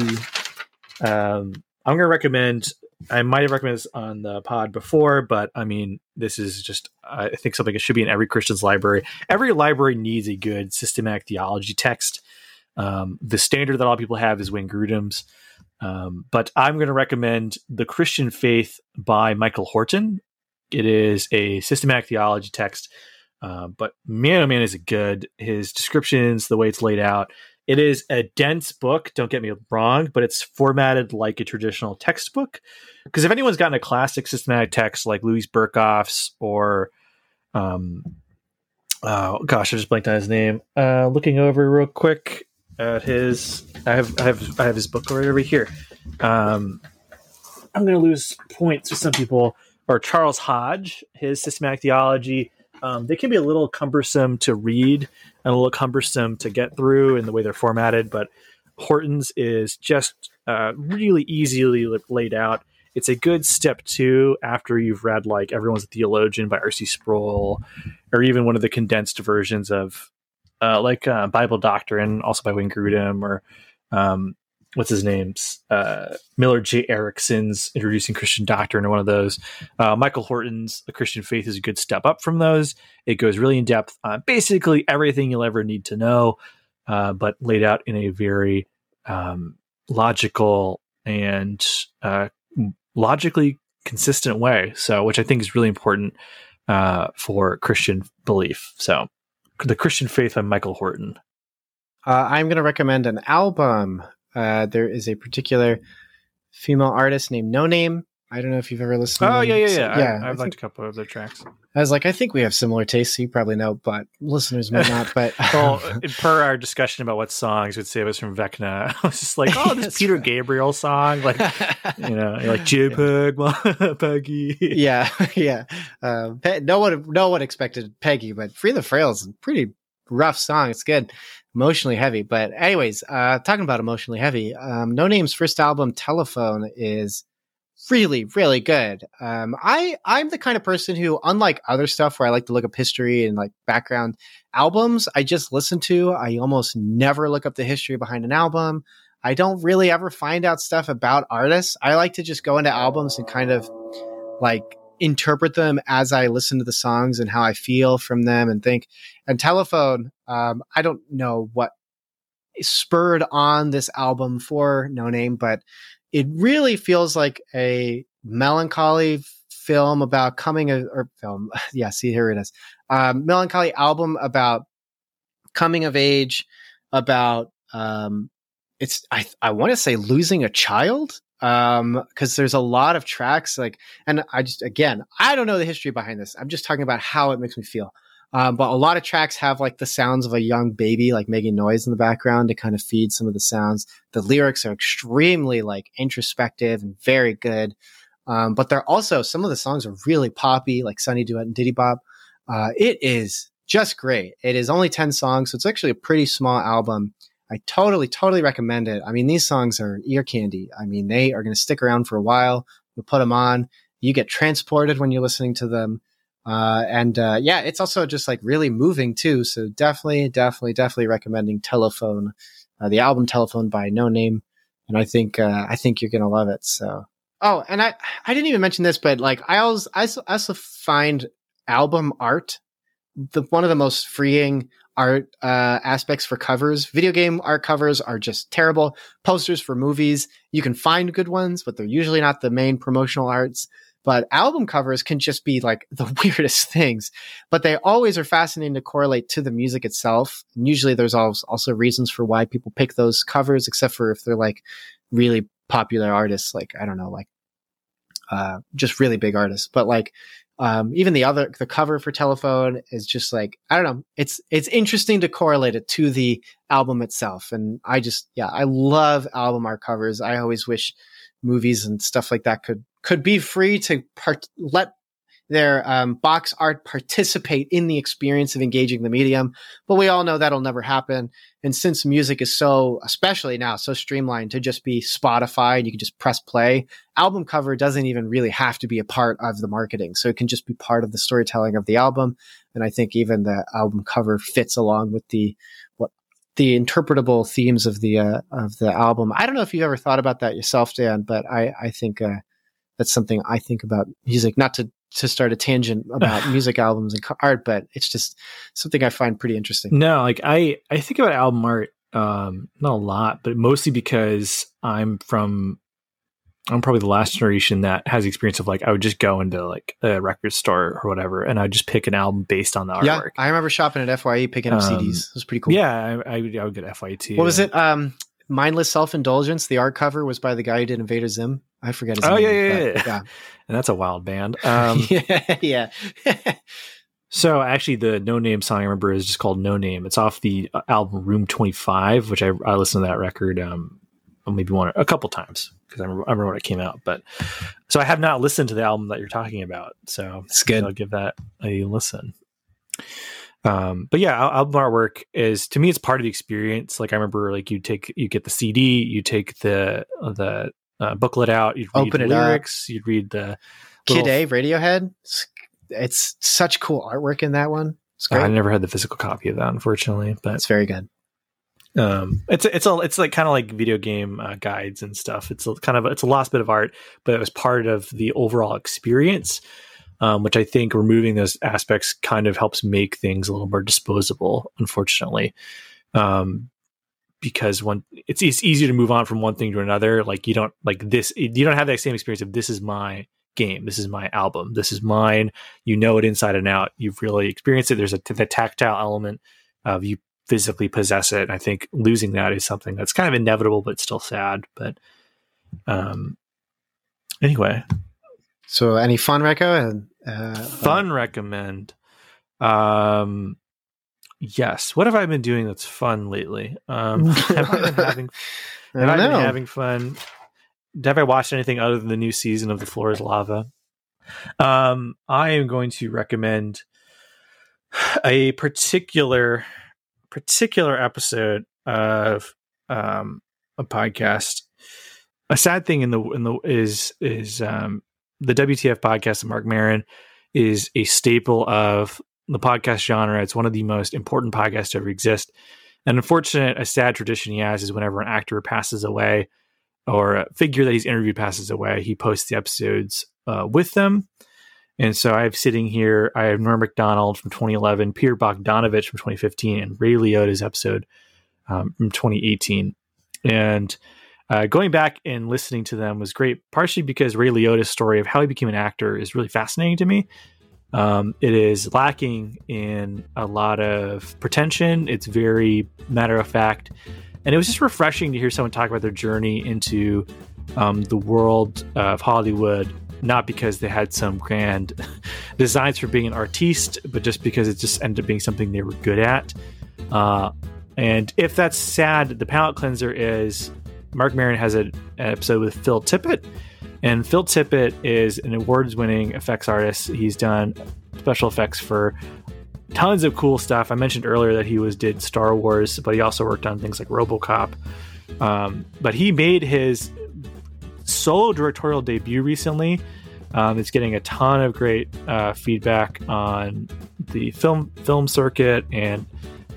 um, I'm going to recommend. I might have recommended this on the pod before, but I mean, this is just I think something that should be in every Christian's library. Every library needs a good systematic theology text. Um, the standard that a lot of people have is Wayne Grudem's, um, but I'm going to recommend "The Christian Faith" by Michael Horton. It is a systematic theology text, uh, but man, oh man, is it good! His descriptions, the way it's laid out, it is a dense book, don't get me wrong, but it's formatted like a traditional textbook. Because if anyone's gotten a classic systematic text like Louis Berkhof's or, um, oh gosh, I just blanked on his name. Uh, looking over real quick at his, I have, I have, I have his book right over here. Um, I'm going to lose points with some people. Or Charles Hodge, his systematic theology. Um, they can be a little cumbersome to read and a little cumbersome to get through in the way they're formatted, but Horton's is just uh, really easily laid out. It's a good step two after you've read like Everyone's a Theologian by R.C. Sproul, or even one of the condensed versions of uh, like uh, Bible Doctrine, also by Wayne Grudem, or um, what's his name's uh, Millard J. Erickson's Introducing Christian Doctrine, or one of those. Uh, Michael Horton's The Christian Faith is a good step up from those. It goes really in depth on basically everything you'll ever need to know, uh, but laid out in a very um, logical and uh, logically consistent way. So, which I think is really important uh, for Christian belief. So, The Christian Faith by Michael Horton. uh, I'm going to recommend an album. Uh, there is a particular female artist named Noname. I don't know if you've ever listened. to Oh them. yeah, yeah, yeah. yeah. I, think- liked a couple of their tracks. I was like, I think we have similar tastes. So you probably know, but listeners may not. But [LAUGHS] well, [LAUGHS] per our discussion about what songs would save us from Vecna, [LAUGHS] I was just like, oh, this Peter right. Gabriel song, like you know, like JPEG, Peggy. yeah, yeah. Um, Pe- no one, no one expected Peggy, but "Free the Frail" is a pretty rough song. It's good, emotionally heavy. But anyways, uh, talking about emotionally heavy, um, Noname's first album, Telephone, is really, really good. Um, I, I'm the kind of person who, unlike other stuff where I like to look up history and like background albums, I just listen to. I almost never look up the history behind an album. I don't really ever find out stuff about artists. I like to just go into albums and kind of like interpret them as I listen to the songs and how I feel from them and think. And Telephone, um, I don't know what spurred on this album for Noname, but it really feels like a melancholy film about coming of, or film. [LAUGHS] Yeah, see here it is. Um, melancholy album about coming of age, about um, it's I I want to say losing a child um because there's a lot of tracks like and i just again i don't know the history behind this. I'm just talking about how it makes me feel. Um, but a lot of tracks have like the sounds of a young baby like making noise in the background to kind of feed some of the sounds. The lyrics are extremely like introspective and very good. Um, but they're also some of the songs are really poppy like sunny duet and diddy bop. Uh, it is just great. It is only 10 songs so it's actually a pretty small album I totally, totally recommend it. I mean, these songs are ear candy. I mean, they are going to stick around for a while. You put them on, you get transported when you're listening to them. Uh, and uh, yeah, it's also just like really moving too. So definitely, definitely, definitely recommending Telephone, uh, the album Telephone by Noname. And I think uh, I think you're gonna love it. So oh, and I I didn't even mention this, but like I always I also find album art the one of the most freeing art uh, aspects for covers. Video game art covers are just terrible. Posters for movies, you can find good ones, but they're usually not the main promotional arts. But album covers can just be like [LAUGHS] the weirdest things, but they always are fascinating to correlate to the music itself. And usually there's also reasons for why people pick those covers, except for if they're like really popular artists, like, I don't know, like, uh, just really big artists. But like, um, even the other the cover for telephone is just like i don't know. It's it's interesting to correlate it to the album itself. And i just yeah i love album art covers. I always wish movies and stuff like that could could be free to part let their um, box art participate in the experience of engaging the medium. But we all know that'll never happen. And since music is so, especially now, so streamlined to just be Spotify and you can just press play, album cover doesn't even really have to be a part of the marketing. So it can just be part of the storytelling of the album. And I think even the album cover fits along with the, what, the interpretable themes of the, uh, of the album. I don't know if you've ever thought about that yourself, Dan, but I, I think, uh, that's something I think about music, not to to start a tangent [LAUGHS] about music albums and art, but it's just something I find pretty interesting. No, like I I think about album art um not a lot, but mostly because I'm from I'm probably the last generation that has the experience of like I would just go into like a record store or whatever, and I'd just pick an album based on the artwork. Yeah, I remember shopping at Fye picking up um, CDs. It was pretty cool. Yeah, I, I, I would get Fye too. What was it? Um, Mindless Self Indulgence. The art cover was by the guy who did Invader Zim. I forget his oh, name. Oh yeah, yeah, yeah. yeah. [LAUGHS] and that's a wild band. [LAUGHS] Um, yeah, yeah. [LAUGHS] so actually, the Noname song I remember is just called No Name. It's off the uh, album Room Twenty Five, which I, I listened to that record um, maybe one a couple times because I remember, I remember when it came out. But so I have not listened to the album that you're talking about. So it's good. I'll give that a listen. Um, but yeah, album artwork is to me it's part of the experience. Like I remember, like you take you get the CD, you take the the uh, booklet out, you'd read Open the lyrics, up. you'd read the Kid A Radiohead. It's, it's, such cool artwork in that one. It's great. I never had the physical copy of that, unfortunately, but it's very good. Um, it's it's a it's like kind of like video game uh, guides and stuff. It's a, kind of it's a lost bit of art, but it was part of the overall experience, um, which I think removing those aspects kind of helps make things a little more disposable. Unfortunately, um, because when it's it's easier to move on from one thing to another. Like you don't like this, you don't have that same experience of this is my game, this is my album, this is mine. You know it inside and out. You've really experienced it. There's a the tactile element of you physically possess it. And I think losing that is something that's kind of inevitable, but still sad. But um, anyway. So, any fun reco? Uh, fun recommend. Um, Yes. What have I been doing that's fun lately? Um, [LAUGHS] have I been having? [LAUGHS] Have I, I been having fun? Have I watched anything other than the new season of The Floor Is Lava? Um, I am going to recommend a particular particular episode of um, a podcast. A sad thing in the in the is is um, the WTF podcast of Marc Maron is a staple of the podcast genre. It's one of the most important podcasts to ever exist. An unfortunate, a sad tradition he has is whenever an actor passes away or a figure that he's interviewed passes away, he posts the episodes uh, with them. And so I have sitting here, I have Norm Macdonald from 2011, Peter Bogdanovich from 2015, and Ray Liotta's episode um, from 2018. And uh, going back and listening to them was great, partially because Ray Liotta's story of how he became an actor is really fascinating to me. Um, it is lacking in a lot of pretension. It's very matter of fact, and it was just refreshing to hear someone talk about their journey into um, the world of Hollywood. Not because they had some grand [LAUGHS] designs for being an artiste, but just because it just ended up being something they were good at. Uh, and if that's sad, the palate cleanser is Marc Maron has an episode with Phil Tippett, and Phil Tippett is an awards winning effects artist. He's done special effects for tons of cool stuff. I mentioned earlier that he was did Star Wars, but he also worked on things like RoboCop. Um, but he made his solo directorial debut recently. Um, it's getting a ton of great uh, feedback on the film film circuit and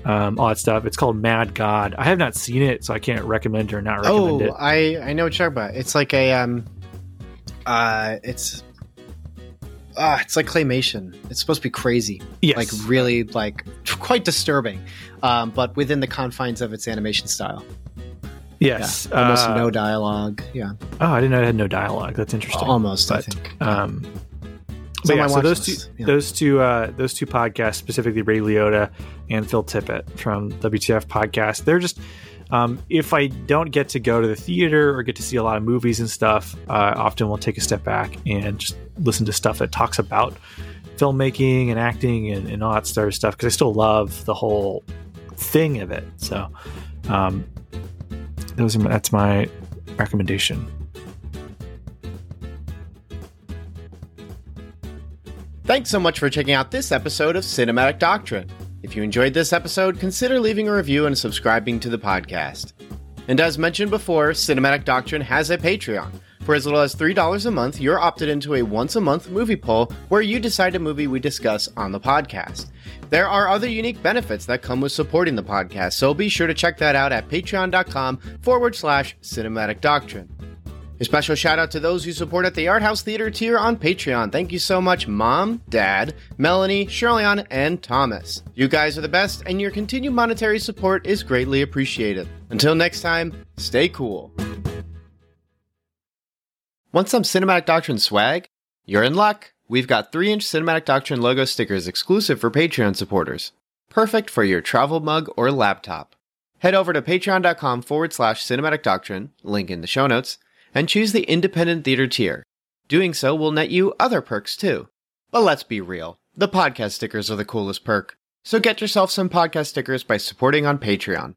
um, that stuff. It's called Mad God. I have not seen it, so I can't recommend or not recommend oh, it. I I know what you're talking about. It's like a um, uh, it's uh, it's like claymation. It's supposed to be crazy, Yes. like really like quite disturbing, um, but within the confines of its animation style. yes. Yeah, almost uh, no dialogue. Yeah, Oh, I didn't know it had no dialogue. That's interesting. almost. I think. Um, but yeah, so those list, two, yeah. those two, uh, those two podcasts, specifically Ray Liotta and Phil Tippett from WTF podcast, they're just. Um, if I don't get to go to the theater or get to see a lot of movies and stuff, uh, often we'll take a step back and just listen to stuff that talks about filmmaking and acting and, and all that sort of stuff because I still love the whole thing of it. So, um, those are my, that's my recommendation. Thanks so much for checking out this episode of Cinematic Doctrine. If you enjoyed this episode, consider leaving a review and subscribing to the podcast. And as mentioned before, Cinematic Doctrine has a Patreon. For as little as $3 a month, you're opted into a once a month movie poll where you decide a movie we discuss on the podcast. There are other unique benefits that come with supporting the podcast, so be sure to check that out at patreon.com forward slash cinematic doctrine. A special shout out to those who support at the Art House Theater tier on Patreon. Thank you so much, Mom, Dad, Melanie, Shirleyan, and Thomas. You guys are the best, and your continued monetary support is greatly appreciated. Until next time, stay cool. Want some Cinematic Doctrine swag? You're in luck. We've got 3 inch Cinematic Doctrine logo stickers exclusive for Patreon supporters. Perfect for your travel mug or laptop. Head over to patreon.com forward slash cinematic doctrine, link in the show notes, and choose the independent theater tier. Doing so will net you other perks too. But let's be real, the podcast stickers are the coolest perk. So get yourself some podcast stickers by supporting on Patreon.